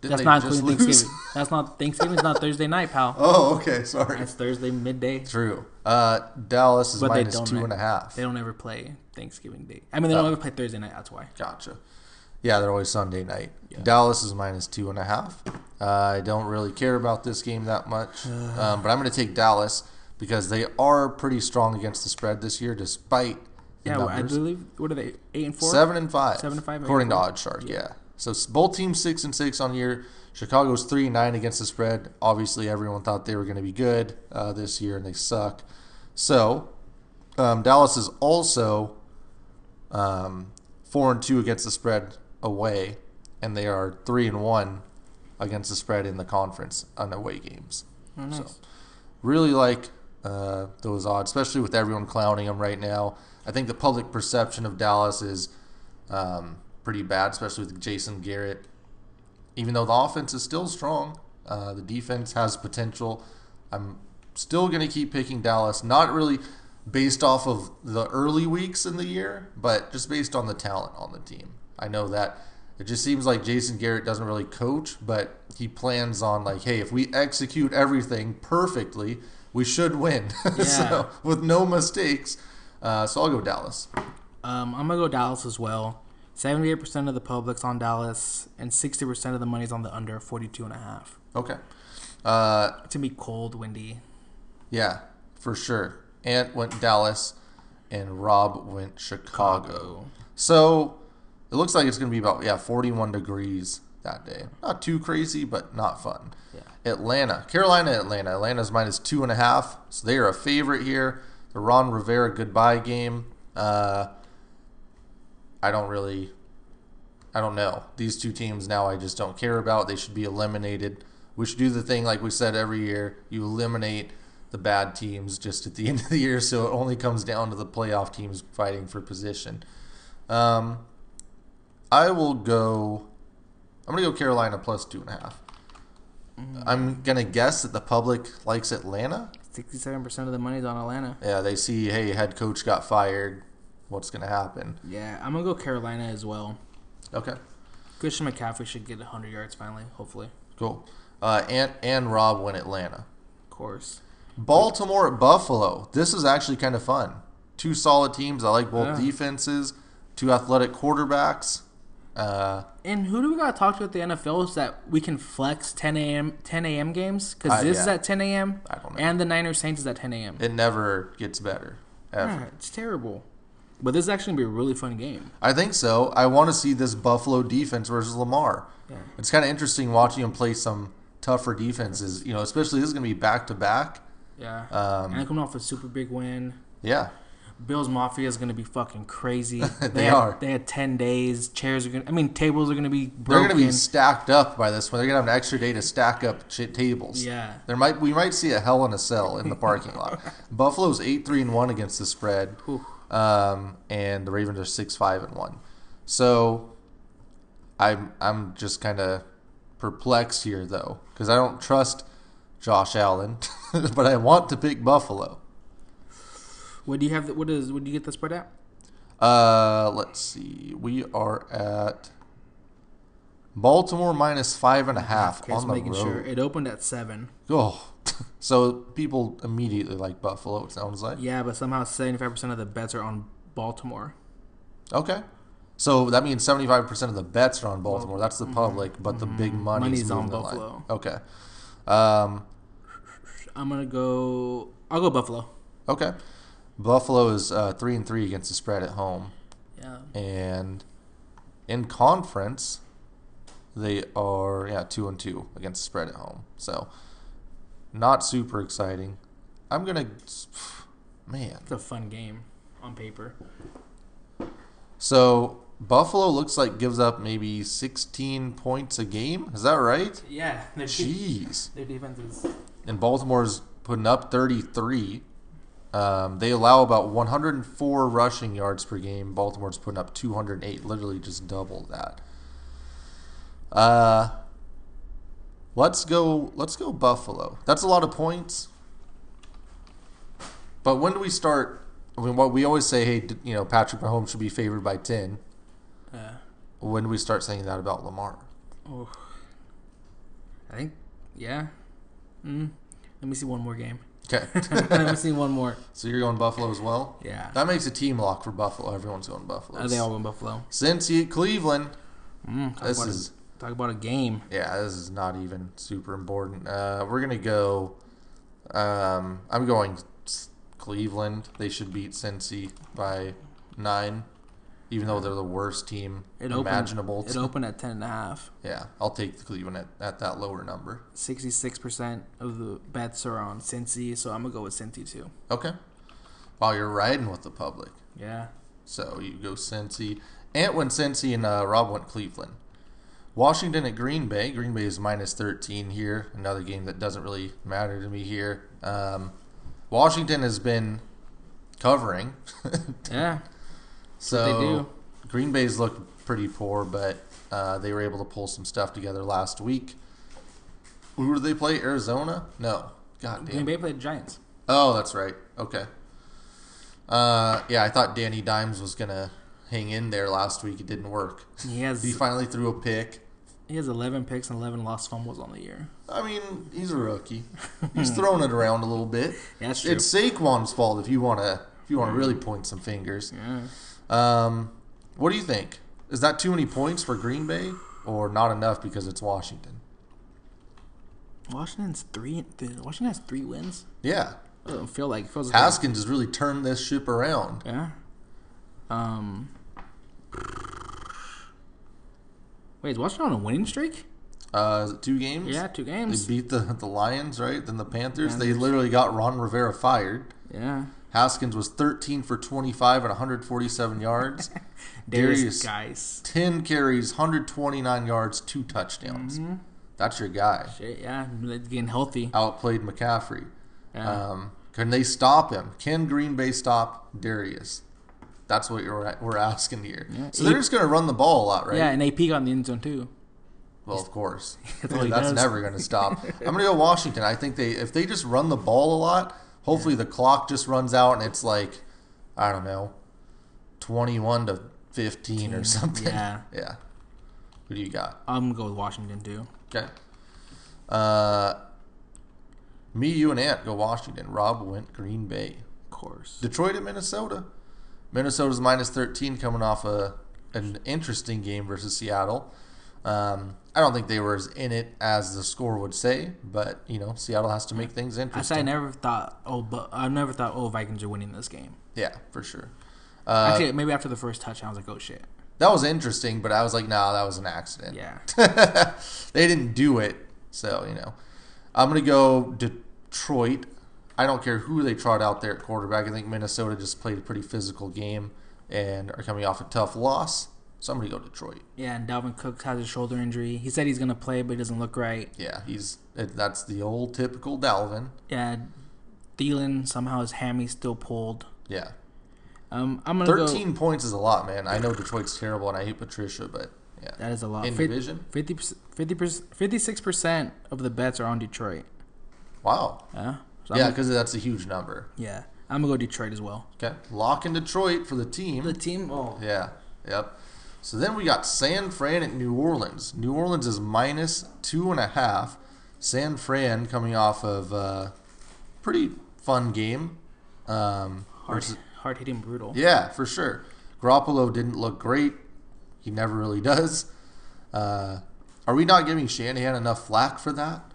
That's not including lose? Thanksgiving. That's not Thanksgiving's not Thursday night, pal. Oh, okay. Sorry. It's Thursday midday. True. Uh, Dallas is But minus two and a half. They don't ever play Thanksgiving Day. I mean, they don't Oh. ever play Thursday night. That's why. Gotcha. Yeah, they're always Sunday night. Yeah. Dallas is minus two and a half. Uh, I don't really care about this game that much, um, but I'm going to take Dallas because they are pretty strong against the spread this year, despite the Yeah, well, I believe. What are they? Eight and four. Seven and five. Seven and five, according to four. OddsShark. Yeah. So both teams six and six on year. Chicago's three and nine against the spread. Obviously, everyone thought they were going to be good uh, this year, and they suck. So um, Dallas is also um, four and two against the spread away, and they are three and one against the spread in the conference on away games. Oh, nice. So really like uh, those odds, especially with everyone clowning them right now. I think the public perception of Dallas is um, pretty bad, especially with Jason Garrett. Even though the offense is still strong, uh, the defense has potential. I'm still going to keep picking Dallas, not really based off of the early weeks in the year, but just based on the talent on the team. I know that it just seems like Jason Garrett doesn't really coach, but he plans on like, hey, if we execute everything perfectly, we should win. Yeah. so with no mistakes. Uh, so I'll go Dallas. Um, I'm gonna go Dallas as well. 78% of the public's on Dallas, and 60% of the money's on the under 42 and a half. Okay. Uh, It's gonna be cold, windy. yeah, for sure. Ant went Dallas, and Rob went Chicago. So it looks like it's going to be about yeah 41 degrees that day. Not too crazy, but not fun. Yeah. Atlanta, Carolina, Atlanta. Atlanta's minus two and a half, so they are a favorite here. The Ron Rivera goodbye game. Uh, I don't really, I don't know. These two teams now I just don't care about. They should be eliminated. We should do the thing like we said every year. You eliminate the bad teams just at the end of the year, so it only comes down to the playoff teams fighting for position. Um, I will go. I'm gonna go Carolina plus two and a half. I'm gonna guess that the public likes Atlanta. 67% of the money's on Atlanta. Yeah, they see, hey, head coach got fired. What's gonna happen? Yeah, I'm gonna go Carolina as well. Okay. Christian McCaffrey should get 100 yards finally, hopefully. Cool. Uh, and and Rob went Atlanta. Of course. Baltimore at Buffalo. This is actually kind of fun. Two solid teams. I like both Yeah. defenses. Two athletic quarterbacks. Uh, And who do we got to talk to at the NFL so that we can flex 10 a.m. 10 a.m. games? Because Uh, this is at 10 a.m. I don't know. And the Niners Saints is at 10 a.m. it never gets better. Ever. Yeah, it's terrible. But this is actually going to be a really fun game. I think so. I want to see this Buffalo defense versus Lamar. Yeah. It's kind of interesting watching him play some tougher defenses. You know, especially this is going to be back to back. Yeah. Um, and coming off a super big win. Yeah, Bills Mafia is going to be fucking crazy. They had, are. They had 10 days. Chairs are going to, I mean, tables are going to be Broken. they're going to be stacked up by this one. They're going to have an extra day to stack up ch- tables. Yeah. There might we might see a hell in a cell in the parking lot. Buffalo's eight three and one against the spread, um, and the Ravens are six five and one. So, I'm I'm just kind of perplexed here though because I don't trust Josh Allen, but I want to pick Buffalo. What do you have? The, what is? What do you get the spread at? Uh, let's see, we are at Baltimore minus five and a half Okay, on the making road. sure it opened at seven. Oh, so people immediately like Buffalo. It sounds like. Yeah, but somehow seventy-five percent of the bets are on Baltimore. Okay. So that means seventy five percent of the bets are on Baltimore. That's the public, but the big money's, Money's on the line. Buffalo. Okay. Um, I'm gonna go. I'll go Buffalo. okay. Buffalo is uh, three and three against the spread at home, Yeah. and in conference, they are yeah two and two against the spread at home. So not super exciting. I'm gonna, man. It's a fun game on paper. So Buffalo looks like gives up maybe 16 points a game. Is that right? Yeah. Their, Jeez. their defense is. And Baltimore's putting up 33. Um, they allow about 104 rushing yards per game. Baltimore's putting up 208, literally just double that. Uh, let's go. Let's go Buffalo. That's a lot of points. But when do we start? I mean, what we always say, hey, you know, Patrick Mahomes should be favored by 10. Uh, When do we start saying that about Lamar? oh. I think. Yeah. Mm. Let me see one more game. Okay. Let me see one more. so you're going Buffalo as well? Yeah. That makes a team lock for Buffalo. Everyone's going Buffalo. Uh, they all win Buffalo. Cincy at Cleveland. Mm, talk, This is a, talk about a game. yeah, this is not even super important. Uh, we're gonna go. Um, I'm going Cleveland. They should beat Cincy by nine, even though they're the worst team It opened, imaginable. It opened at ten and a half. yeah, I'll take the Cleveland at, at that lower number. Sixty-six percent of the bets are on Cincy, so I'm gonna go with Cincy too. Okay. While you're riding with the public, Yeah. so you go Cincy. Ant went Cincy and uh, Rob went Cleveland. Washington at Green Bay. Green Bay is minus 13 here. Another game that doesn't really matter to me here. Um, Washington has been covering. Yeah. So they do. Green Bay's looked pretty poor, but uh, they were able to pull some stuff together last week. Who did they play? Arizona? No. God damn. Green Bay played Giants. Oh, that's right. Okay. Uh, yeah, I thought Danny Dimes was gonna hang in there last week. It didn't work. He has He finally threw a pick. he has eleven picks and eleven lost fumbles on the year. I mean, he's a rookie. He's throwing it around a little bit. Yeah, that's true. It's Saquon's fault if you wanna if you wanna really point some fingers. yeah. Um, what do you think? Is that too many points for Green Bay, or not enough because it's Washington? Washington's three. Washington has three wins. Yeah, I don't feel like it feels like Haskins has really turned this ship around. yeah. Um. Wait, is Washington on a winning streak? Uh, is it two games? Yeah, two games. They beat the the Lions, right? Then the Panthers. They literally got Ron Rivera fired. Yeah. Haskins was 13 for 25 and 147 yards. Derrius Guice. 10 carries, 129 yards, two touchdowns. Mm-hmm. That's your guy. Shit, yeah, getting healthy. Outplayed McCaffrey. Yeah. Um, can they stop him? Can Green Bay stop Derrius? That's what you're, we're asking here. Yeah. So they're just going to run the ball a lot, right? Yeah, and AP got in the end zone too. Well, of course. That's That's never going to stop. I'm going to go Washington. I think they if they just run the ball a lot, hopefully the clock just runs out and it's like I don't know, 21 to 15 or something. Yeah. Yeah. Who do you got? I'm gonna go with Washington too. Okay. Uh, me, you, and Ant go Washington. Rob went Green Bay. Of course. Detroit at Minnesota. Minnesota's minus 13 coming off a an interesting game versus Seattle. Um, I don't think they were as in it as the score would say, but you know Seattle has to make things interesting. said I never thought. Oh, but I never thought. Oh, Vikings are winning this game. Yeah, for sure. Uh, Actually, maybe after the first touchdown, I was like, oh shit. that was interesting, but I was like, nah, that was an accident. Yeah. they didn't do it, so you know. I'm gonna go Detroit. I don't care who they trot out there at quarterback. I think Minnesota just played a pretty physical game and are coming off a tough loss. So I'm gonna go Detroit. Yeah, and Dalvin Cook has a shoulder injury. He said he's gonna play, but he doesn't look right. Yeah, he's that's the old typical Dalvin. Yeah, Thielen somehow his hammy still pulled. Yeah, Um, I'm gonna go. thirteen points is a lot, man. I know Detroit's terrible, and I hate Patricia, but yeah, That is a lot. in Fif- division. 50 56 percent of the bets are on Detroit. Wow. Yeah. So Yeah, because that's a huge number. yeah. I'm gonna go Detroit as well. Okay, lock in Detroit for the team. The team. Oh. Yeah. Yep. So then we got San Fran at New Orleans. New Orleans is minus two and a half. San Fran coming off of a pretty fun game. Um, Hard, versus- hard hitting brutal. yeah, for sure. Garoppolo didn't look great. He never really does. Uh, are we not giving Shanahan enough flack for that?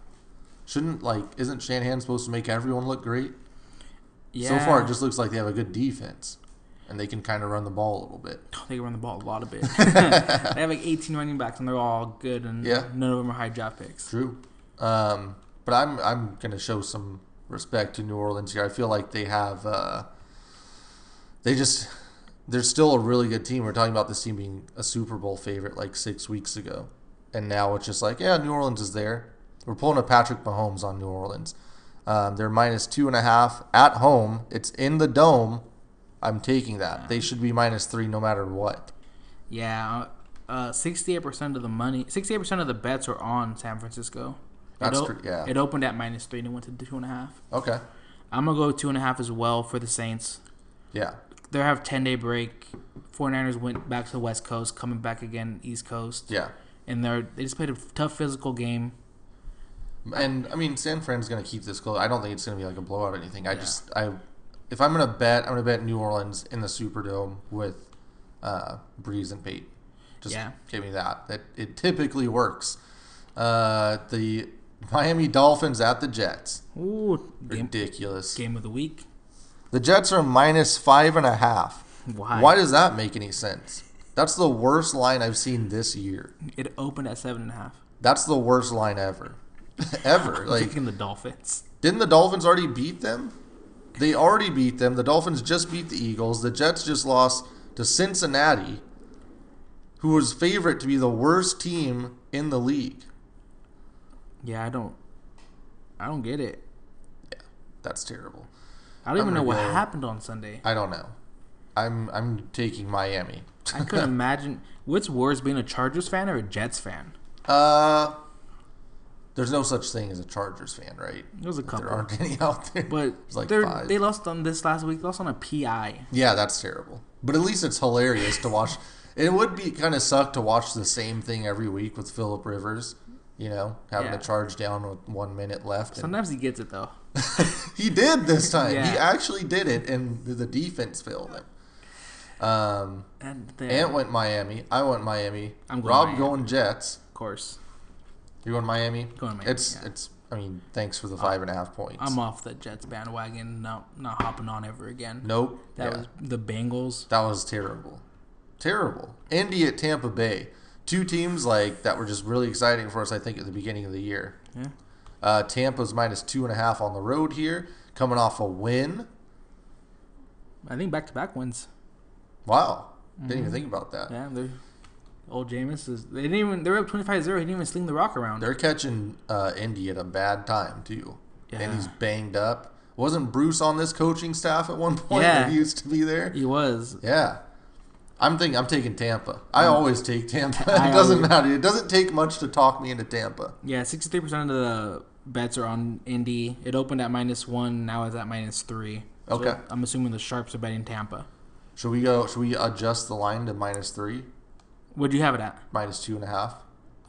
Shouldn't like isn't Shanahan supposed to make everyone look great? Yeah. So far, it just looks like they have a good defense, and they can kind of run the ball a little bit. they can run the ball a lot of bit. they have like 18 running backs, and they're all good, and Yeah. none of them are high draft picks. True. Um, but I'm I'm gonna show some respect to New Orleans here. I feel like they have uh, they just they're still a really good team. We're talking about this team being a Super Bowl favorite like six weeks ago, and now it's just like yeah, New Orleans is there. We're pulling a Patrick Mahomes on New Orleans. Um, they're minus two and a half at home. It's in the dome. I'm taking that. They should be minus three no matter what. Yeah. Uh, 68% of the money, 68% of the bets are on San Francisco. That's it, o- yeah. it opened at minus three and it went to two and a half. Okay. I'm gonna go two and a half as well for the Saints. Yeah. They have 10 day break. 49ers went back to the West Coast, coming back again East Coast, Yeah. and they're they just played a tough physical game. And I mean, San Fran's going to keep this close. I don't think it's going to be like a blowout or anything. I just, I, if I'm going to bet, I'm going to bet New Orleans in the Superdome with uh, Brees and Pate. Just Yeah. give me that. That it typically works. Uh, the Miami Dolphins at the Jets. Ooh, game, Ridiculous. game of the week. The Jets are minus five and a half. Why? Why does that make any sense? That's the worst line I've seen this year. It opened at seven and a half. That's the worst line ever. ever. Like Taking the Dolphins. Didn't the Dolphins already beat them? They already beat them. The Dolphins just beat the Eagles. The Jets just lost to Cincinnati, who was favorite to be the worst team in the league. Yeah, I don't, I don't get it. Yeah, that's terrible. I don't even I'm know what go- happened on Sunday. I don't know. I'm I'm taking Miami. I couldn't imagine what's worse, being a Chargers fan or a Jets fan. Uh there's no such thing as a Chargers fan, right? There was a There aren't any out there. but There's like they lost on this last week. Lost on a PI. Yeah, that's terrible. But at least it's hilarious to watch. It would be kind of suck to watch the same thing every week with Philip Rivers. You know, having Yeah. to charge down with one minute left. and- Sometimes he gets it though. he did this time. He actually did it, and the defense failed him. Um, And then, Ant went Miami. I went Miami. I'm going Rob Miami. going Jets. of course, You going Miami? Going to Miami, It's yeah. it's. I mean, thanks for the five and a half points. I'm off the Jets bandwagon. Not not hopping on ever again. nope. That Yeah. was the Bengals. That was terrible. Terrible. Indy at Tampa Bay. Two teams like that were just really exciting for us, I think, at the beginning of the year. Yeah. Uh, Tampa's minus two and a half on the road here, coming off a win. I think back to back wins. Wow. Didn't even think about that. Mm-hmm. Yeah, they're old Jameis is. They didn't even. They were up 25-0. He didn't even sling the rock around. They're catching uh, Indy at a bad time, too. yeah. And he's banged up. Wasn't Bruce on this coaching staff at one point? Yeah. He used to be there. He was. Yeah. I'm thinking I'm taking Tampa. I always take Tampa. It doesn't always- matter. It doesn't take much to talk me into Tampa. Yeah, 63% of the bets are on Indy. It opened at minus one. Now it's at minus three. So Okay. I'm assuming the sharps are betting Tampa. Should we go? Should we adjust the line to minus three? What'd you have it at? minus two and a half.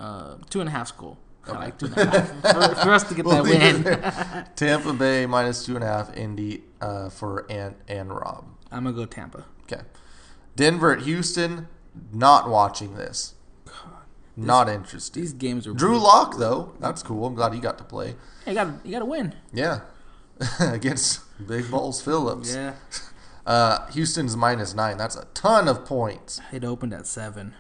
Uh, two and a half school. Okay. like two and a half for, for us to get We'll that win. Tampa Bay minus two and a half. Indy uh, for Ant and Rob. I'm gonna go Tampa. Okay. Denver at Houston. Not watching this. Not interested. These games are Drew Lock though. That's cool. I'm glad he got to play. You got you got to win. Yeah. Against Big Balls Phillips. Yeah. Uh, Houston's minus nine. That's a ton of points. It opened at seven.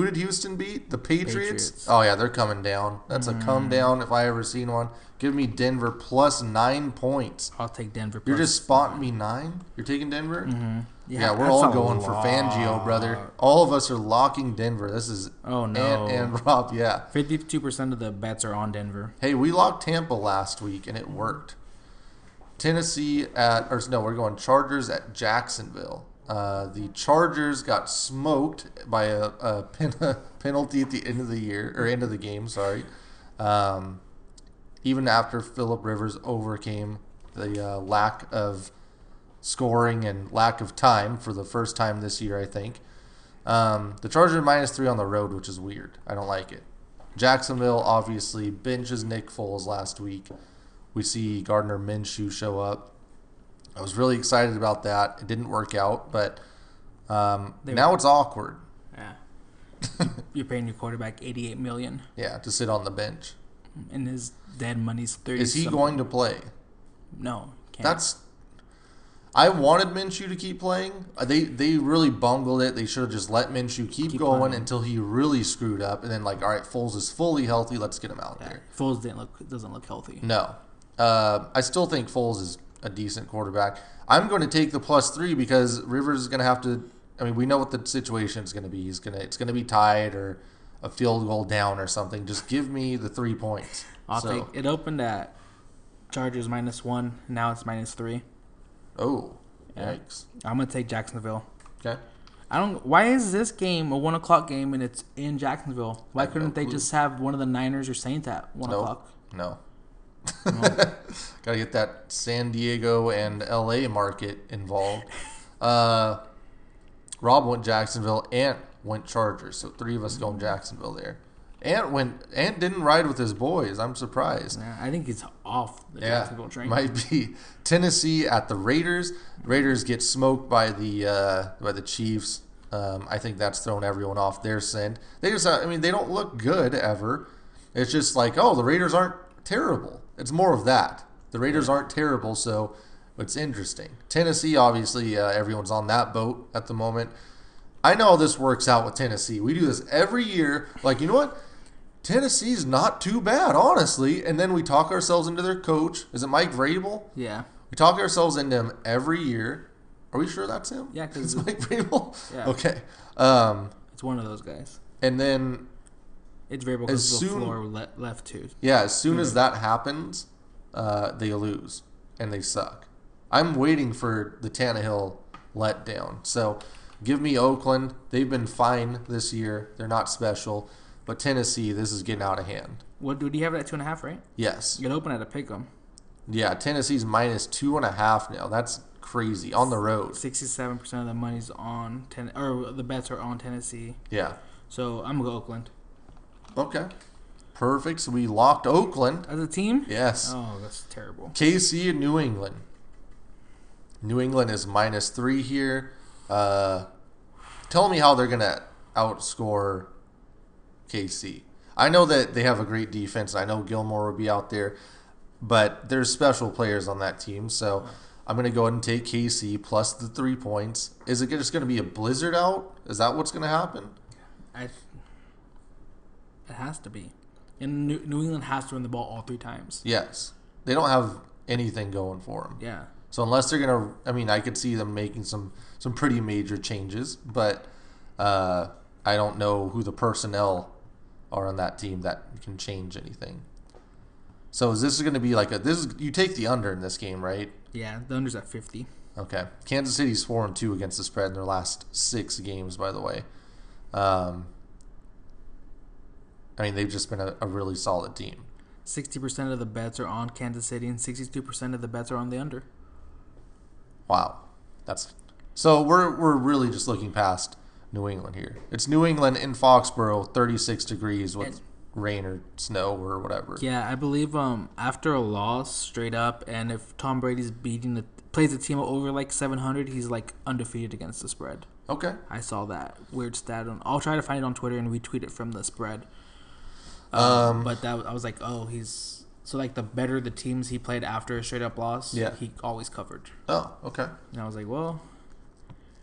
Who did Houston beat? The Patriots? Patriots. Oh yeah, they're coming down. That's a come mm. down if I ever seen one. Give me Denver plus nine points. I'll take Denver. You're just spotting me nine. You're taking Denver. Mm-hmm. Yeah, we're all going for Fangio, brother. All of us are locking Denver. This is Oh no. Ant and Rob. Yeah. Fifty-two percent of the bets are on Denver. Hey, we locked Tampa last week and it worked. Tennessee at or no, we're going Chargers at Jacksonville. Uh, the Chargers got smoked by a, a pen, penalty at the end of the year or end of the game. Sorry, um, even after Philip Rivers overcame the uh, lack of scoring and lack of time for the first time this year, I think. Um, the Chargers minus three on the road, which is weird. I don't like it. Jacksonville obviously benches Nick Foles last week. We see Gardner Minshew show up. I was really excited about that. It didn't work out, but um, now it's awkward. Yeah. You're paying your quarterback eighty-eight million, Yeah, to sit on the bench. and his dead money's thirty. Is he something. going to play? No. Can't. That's. I wanted Minshew to keep playing. Uh, They they really bungled it. They should have just let Minshew keep, Keep going playing. until he really screwed up, and then like, all right, Foles is fully healthy. Let's get him out Yeah. there. Foles didn't look doesn't look healthy. No, uh, I still think Foles is a decent quarterback. I'm going to take the plus three because Rivers is going to have to. I mean, we know what the situation is going to be. He's gonna it's going to be tied or a field goal down or something. Just give me the three points. I'll So- take. It opened at Chargers minus one. Now it's minus three. Oh, Yeah. yikes. I'm gonna take Jacksonville. Okay. I don't. Why is this game a one o'clock game and it's in Jacksonville? Why have no couldn't they just have one of the Niners or Saints at one o'clock? No. Got to get that San Diego and LA market involved. Uh, Rob went Jacksonville. Ant went Chargers. So three of us going Jacksonville there. Ant went. Ant didn't ride with his boys. I'm surprised. Yeah, I think he's off the Yeah, Jacksonville train. might be Tennessee at the Raiders. Raiders get smoked by the uh, by the Chiefs. Um, I think that's thrown everyone off their scent. They just, I mean, they don't look good ever. It's just like, oh, the Raiders aren't terrible. It's more of that. The Raiders aren't terrible, so it's interesting. Tennessee, obviously, uh, everyone's on that boat at the moment. I know this works out with Tennessee. We do this every year. Like, you know what? Tennessee's not too bad, honestly. And then we talk ourselves into their coach. Is it Mike Vrabel? Yeah, We talk ourselves into him every year. Are we sure that's him? Yeah, 'cause it's Mike Vrabel. Yeah. Okay. Um, it's one of those guys. and then It's very As because the floor le- left too. yeah, as soon as that happens, uh, they lose and they suck. I'm waiting for the Tannehill letdown. So give me Oakland. They've been fine this year. They're not special. But Tennessee, this is getting out of hand. What do you have it at two and a half? Right? Yes. You could open at a pick 'em. Yeah, Tennessee's minus two and a half now. That's crazy on the road. Sixty-seven percent of the money's on ten, or the bets are on Tennessee. Yeah. So I'm gonna go Oakland Okay. Perfect. So we locked Oakland. as a team. Yes. Oh, that's terrible. KC and New England. New England is minus three here. Uh, tell me how they're gonna outscore KC. I know that they have a great defense. I know Gilmore will be out there, but there's special players on that team. So I'm gonna go ahead and take KC plus the three points. Is it just gonna be a blizzard out? Is that what's gonna happen? I, it has to be. And New, New England has to run the ball all three times. Yes. They don't have anything going for them. Yeah. So unless they're gonna, I mean, I could see them making some some pretty major changes, but uh, I don't know who the personnel are on that team that can change anything. So is this going to be like a this? Is, you take the under in this game, right? Yeah. The under's at fifty. Okay. Kansas City's four and two against the spread in their last six games. By the way, um, I mean they've just been a, a really solid team. Sixty percent of the bets are on Kansas City, and sixty-two percent of the bets are on the under. Wow, that's so we're we're really just looking past New England here. It's New England in Foxborough, 36 degrees with rain or snow or whatever. Yeah, I believe um after a loss straight up, and if Tom Brady's beating the plays the team over like 700, he's like undefeated against the spread. Okay. I saw that weird stat on. I'll try to find it on Twitter and retweet it from the spread. Um, But that I was like, oh, he's so like the better the teams he played after a straight up loss, Yeah. he always covered. oh, okay. And I was like, well,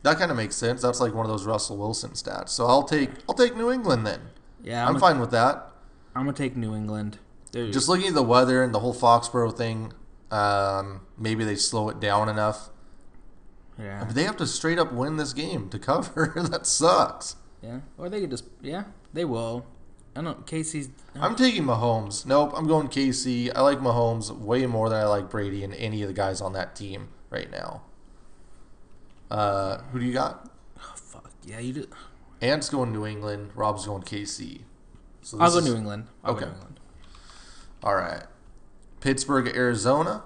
That kind of makes sense. That's like one of those Russell Wilson stats. So I'll take I'll take New England then. yeah, I'm, I'm, fine with that. I'm gonna take New England. They're, Just looking at the weather and the whole Foxborough thing, um, maybe they slow it down enough. yeah, But they have to straight up win this game to cover. that sucks. yeah, or they could just yeah, they will. I don't. Casey's. I'm taking Mahomes. Nope, I'm going KC. I like Mahomes way more than I like Brady and any of the guys on that team right now. Uh, who do you got? Oh, fuck yeah, you. Do, Ant's going New England. Rob's going KC. So I'll go is- New England. I'll Okay. go New England. All right. Pittsburgh, Arizona.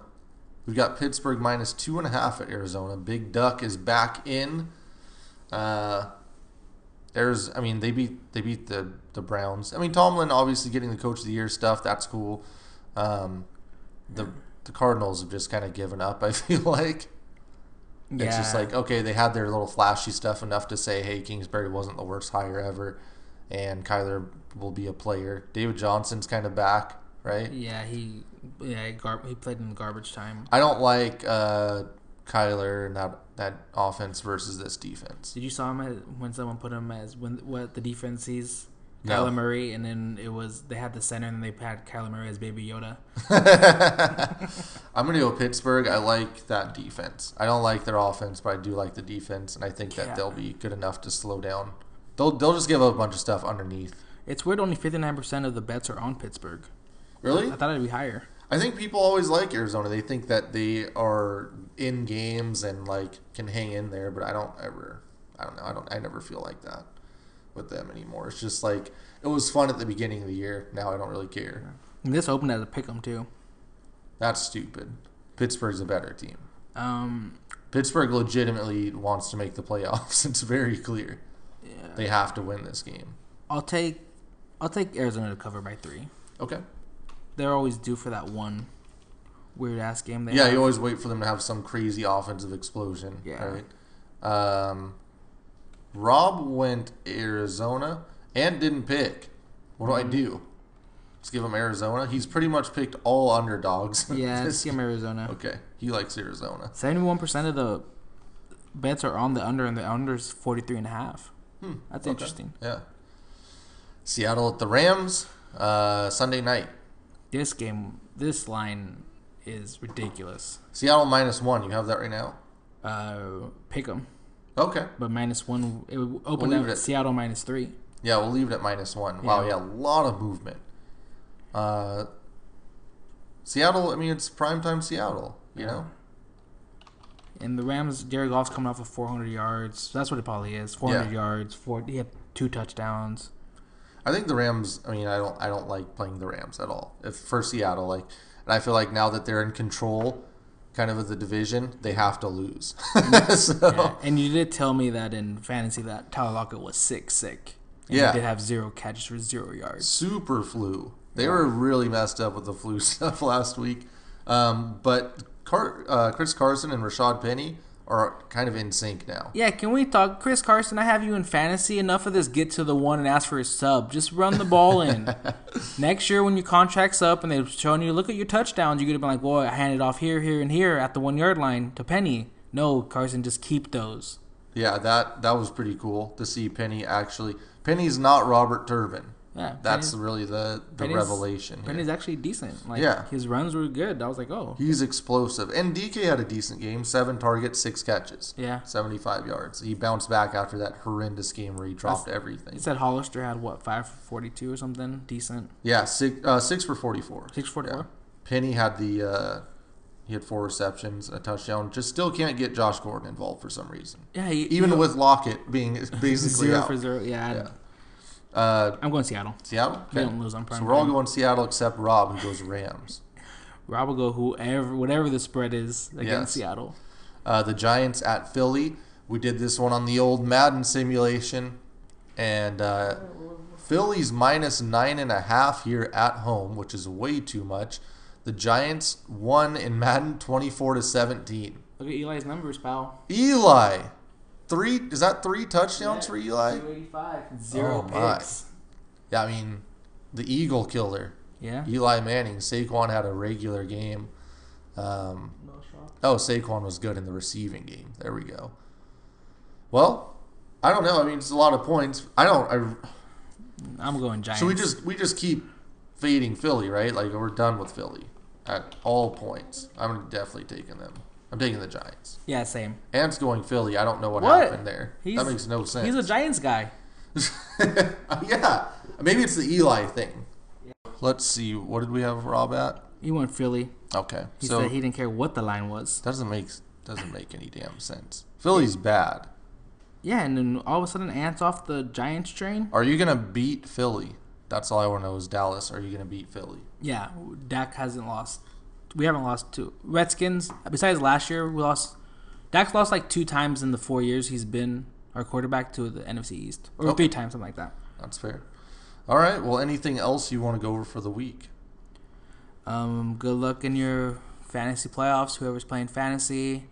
We've got Pittsburgh minus two and a half at Arizona. Big Duck is back in. Uh, there's, I mean, they beat they beat the the Browns. I mean, Tomlin obviously getting the Coach of the Year stuff. That's cool. Um, the the Cardinals have just kind of given up. I feel like Yeah, it's just like okay, they had their little flashy stuff enough to say, hey, Kingsbury wasn't the worst hire ever, and Kyler will be a player. David Johnson's kind of back, right? yeah, he yeah he, gar- he played in garbage time. I don't like uh, Kyler and that that offense versus this defense. Did you saw him as, when someone put him as when what the defense sees? No. Kyler Murray, and then it was they had the center, and then they had Kyler Murray as Baby Yoda. I'm gonna go Pittsburgh. I like that defense. I don't like their offense, but I do like the defense, and I think that Yeah. they'll be good enough to slow down. They'll they'll just give up a bunch of stuff underneath. It's weird. Only fifty nine percent of the bets are on Pittsburgh. Really? I thought it'd be higher. I think people always like Arizona. They think that they are in games and like can hang in there, but I don't ever. I don't know. I don't. I never feel like that with them anymore. It's just like it was fun at the beginning of the year. Now I don't really care. And this opened as a pick 'em too. That's stupid. Pittsburgh's a better team. Um, Pittsburgh legitimately wants to make the playoffs. It's very clear. yeah. They have to win this game. I'll take I'll take Arizona to cover by three. Okay. They're always due for that one weird ass game. They Yeah, have. you always wait for them to have some crazy offensive explosion. Yeah. Right. Um, Rob went Arizona and didn't pick. What do I Mm-hmm. do? Just give him Arizona. He's pretty much picked all underdogs. yeah. Let's give 'em Arizona. Okay, he likes Arizona. Seventy one percent of the bets are on the under, and the under is forty three and a half. Hmm, That's okay. interesting. Yeah. Seattle at the Rams uh, Sunday night. This game, this line is ridiculous. Seattle minus one. You have that right now. Uh, pick 'em, Okay. but minus one. It would open We'll up at at- Seattle minus three. Yeah, we'll leave it at minus one. Wow, Yeah. yeah, a lot of movement. Uh, Seattle, I mean, it's primetime Seattle, you know? And the Rams, Jared Goff's coming off of 400 yards. That's what it probably is. 400 Yeah. yards. Four. He had two touchdowns. I think the Rams, I mean, I don't I don't like playing the Rams at all. If for Seattle, like and I feel like now that they're in control kind of the division, they have to lose. so Yeah. And you did tell me that in fantasy that Tyler Lockett was sick, sick. And Yeah. He did have zero catches for zero yards. super flu. They were really messed up with the flu stuff last week. Um, but Car- uh, Chris Carson and Rashaad Penny are kind of in sync now. Yeah, can we talk, Chris Carson? I have you in fantasy. Enough of this. Get to the one and ask for a sub. Just run the ball in. Next year, when your contract's up and they're showing you, look at your touchdowns, you're gonna be like, "Boy, I handed off here, here, and here at the one yard line to Penny." No, Carson, just keep those. Yeah, that that was pretty cool to see Penny actually. Penny's not Robert Turbin. Yeah, That's Penny's- really the the Penny's- revelation. here. Penny's actually decent. Like, Yeah. his runs were good. I was like, oh, He's explosive. And DK had a decent game. Seven targets, six catches. yeah. 75 yards. He bounced back after that horrendous game where he dropped everything. He said Hollister had what five forty two or something decent. Yeah, six, uh, six for 44. Six for Six forty four. Penny had the uh, he had four receptions, a touchdown. Just still can't get Josh Gordon involved for some reason. Yeah, he, Even he- with Lockett being basically zero out. for zero. Yeah, Yeah. Uh, I'm going Seattle. Seattle. They Okay. don't lose prime So we're all going Seattle except Rob, who goes Rams. Rob will go whoever, whatever the spread is against Yes. Seattle. Uh, the Giants at Philly. We did this one on the old Madden simulation, and uh, Phillies minus nine and a half here at home, which is way too much. The Giants won in Madden twenty-four to seventeen. Look at Eli's numbers, pal. Eli, three is that three touchdowns Yeah, for Eli? 285. Zero Oh, my. picks. Yeah, I mean, the Eagle killer, Yeah. Eli Manning. Saquon had a regular game. Um, oh, Saquon was good in the receiving game. There we go. Well, I don't know. I mean, it's a lot of points. I don't. I, I'm going Giants. so we just we just keep fading Philly, right? Like we're done with Philly at all points. I'm definitely taking them. I'm taking the Giants. Yeah, same. Ant's going Philly. I don't know what, What? happened there. He's- that makes no sense. He's a Giants guy. Oh, yeah, maybe it's the Eli thing. Let's see. What did we have Rob at? He went Philly. Okay, He so said he didn't care what the line was. doesn't make doesn't make any damn sense. Philly's bad. Yeah, and then all of a sudden, Ants off the Giants train. Are you gonna beat Philly? That's all I want to know is Dallas. Are you gonna beat Philly? Yeah, Dak hasn't lost. We haven't lost to Redskins. Besides last year, we lost. Dak's lost like two times in the four years he's been our quarterback to the NFC East, or Okay. three times, something like that. That's fair. All right. Well, anything else you want to go over for the week? Um, good luck in your fantasy playoffs. Whoever's playing fantasy,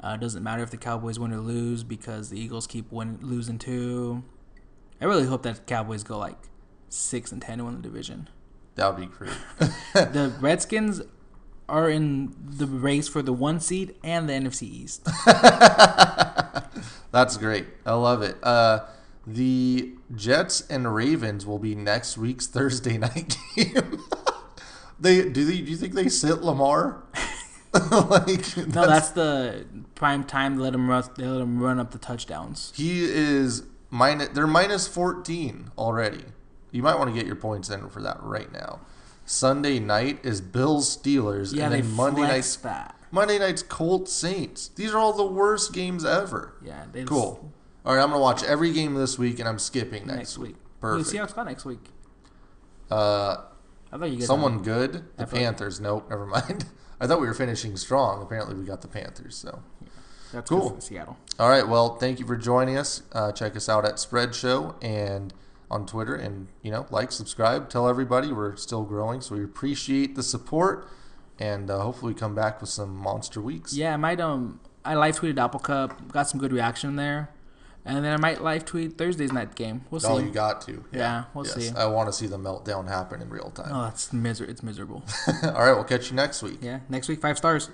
uh, doesn't matter if the Cowboys win or lose because the Eagles keep win losing too. I really hope that Cowboys go like six and ten to win the division. That would be great. the Redskins are in the race for the one seed and the NFC East. That's great. I love it. Uh, the Jets and Ravens will be next week's Thursday night game. they do. They, do you think they sit Lamar? like No, that's the prime time. Let them run. They let them run up the touchdowns. he is minus. They're minus fourteen already. You might want to get your points in for that right now. Sunday night is Bills Steelers, Yeah, and then Monday night's that. Monday night's Colts Saints. These are all the worst games ever. Yeah, they Cool. All right, I'm gonna watch every game this week, and I'm skipping next, Next week. Perfect. Who Seahawks got next week? Uh, I thought you guys someone good. The like- Panthers. Nope, never mind. I thought we were finishing strong. Apparently, we got the Panthers. So, That's Cool. Seattle. all right. Well, thank you for joining us. Uh, check us out at Spread Show and on Twitter, and you know, like, subscribe, tell everybody we're still growing. So we appreciate the support, and uh, hopefully, we come back with some monster weeks. Yeah, I might um I live tweeted Apple Cup, got some good reaction there, and then I might live tweet Thursday's night game. We'll see. Oh, you got to. Yeah, we'll see. I want to see the meltdown happen in real time. oh, it's miser- It's miserable. all right, we'll catch you next week. yeah, next week five stars.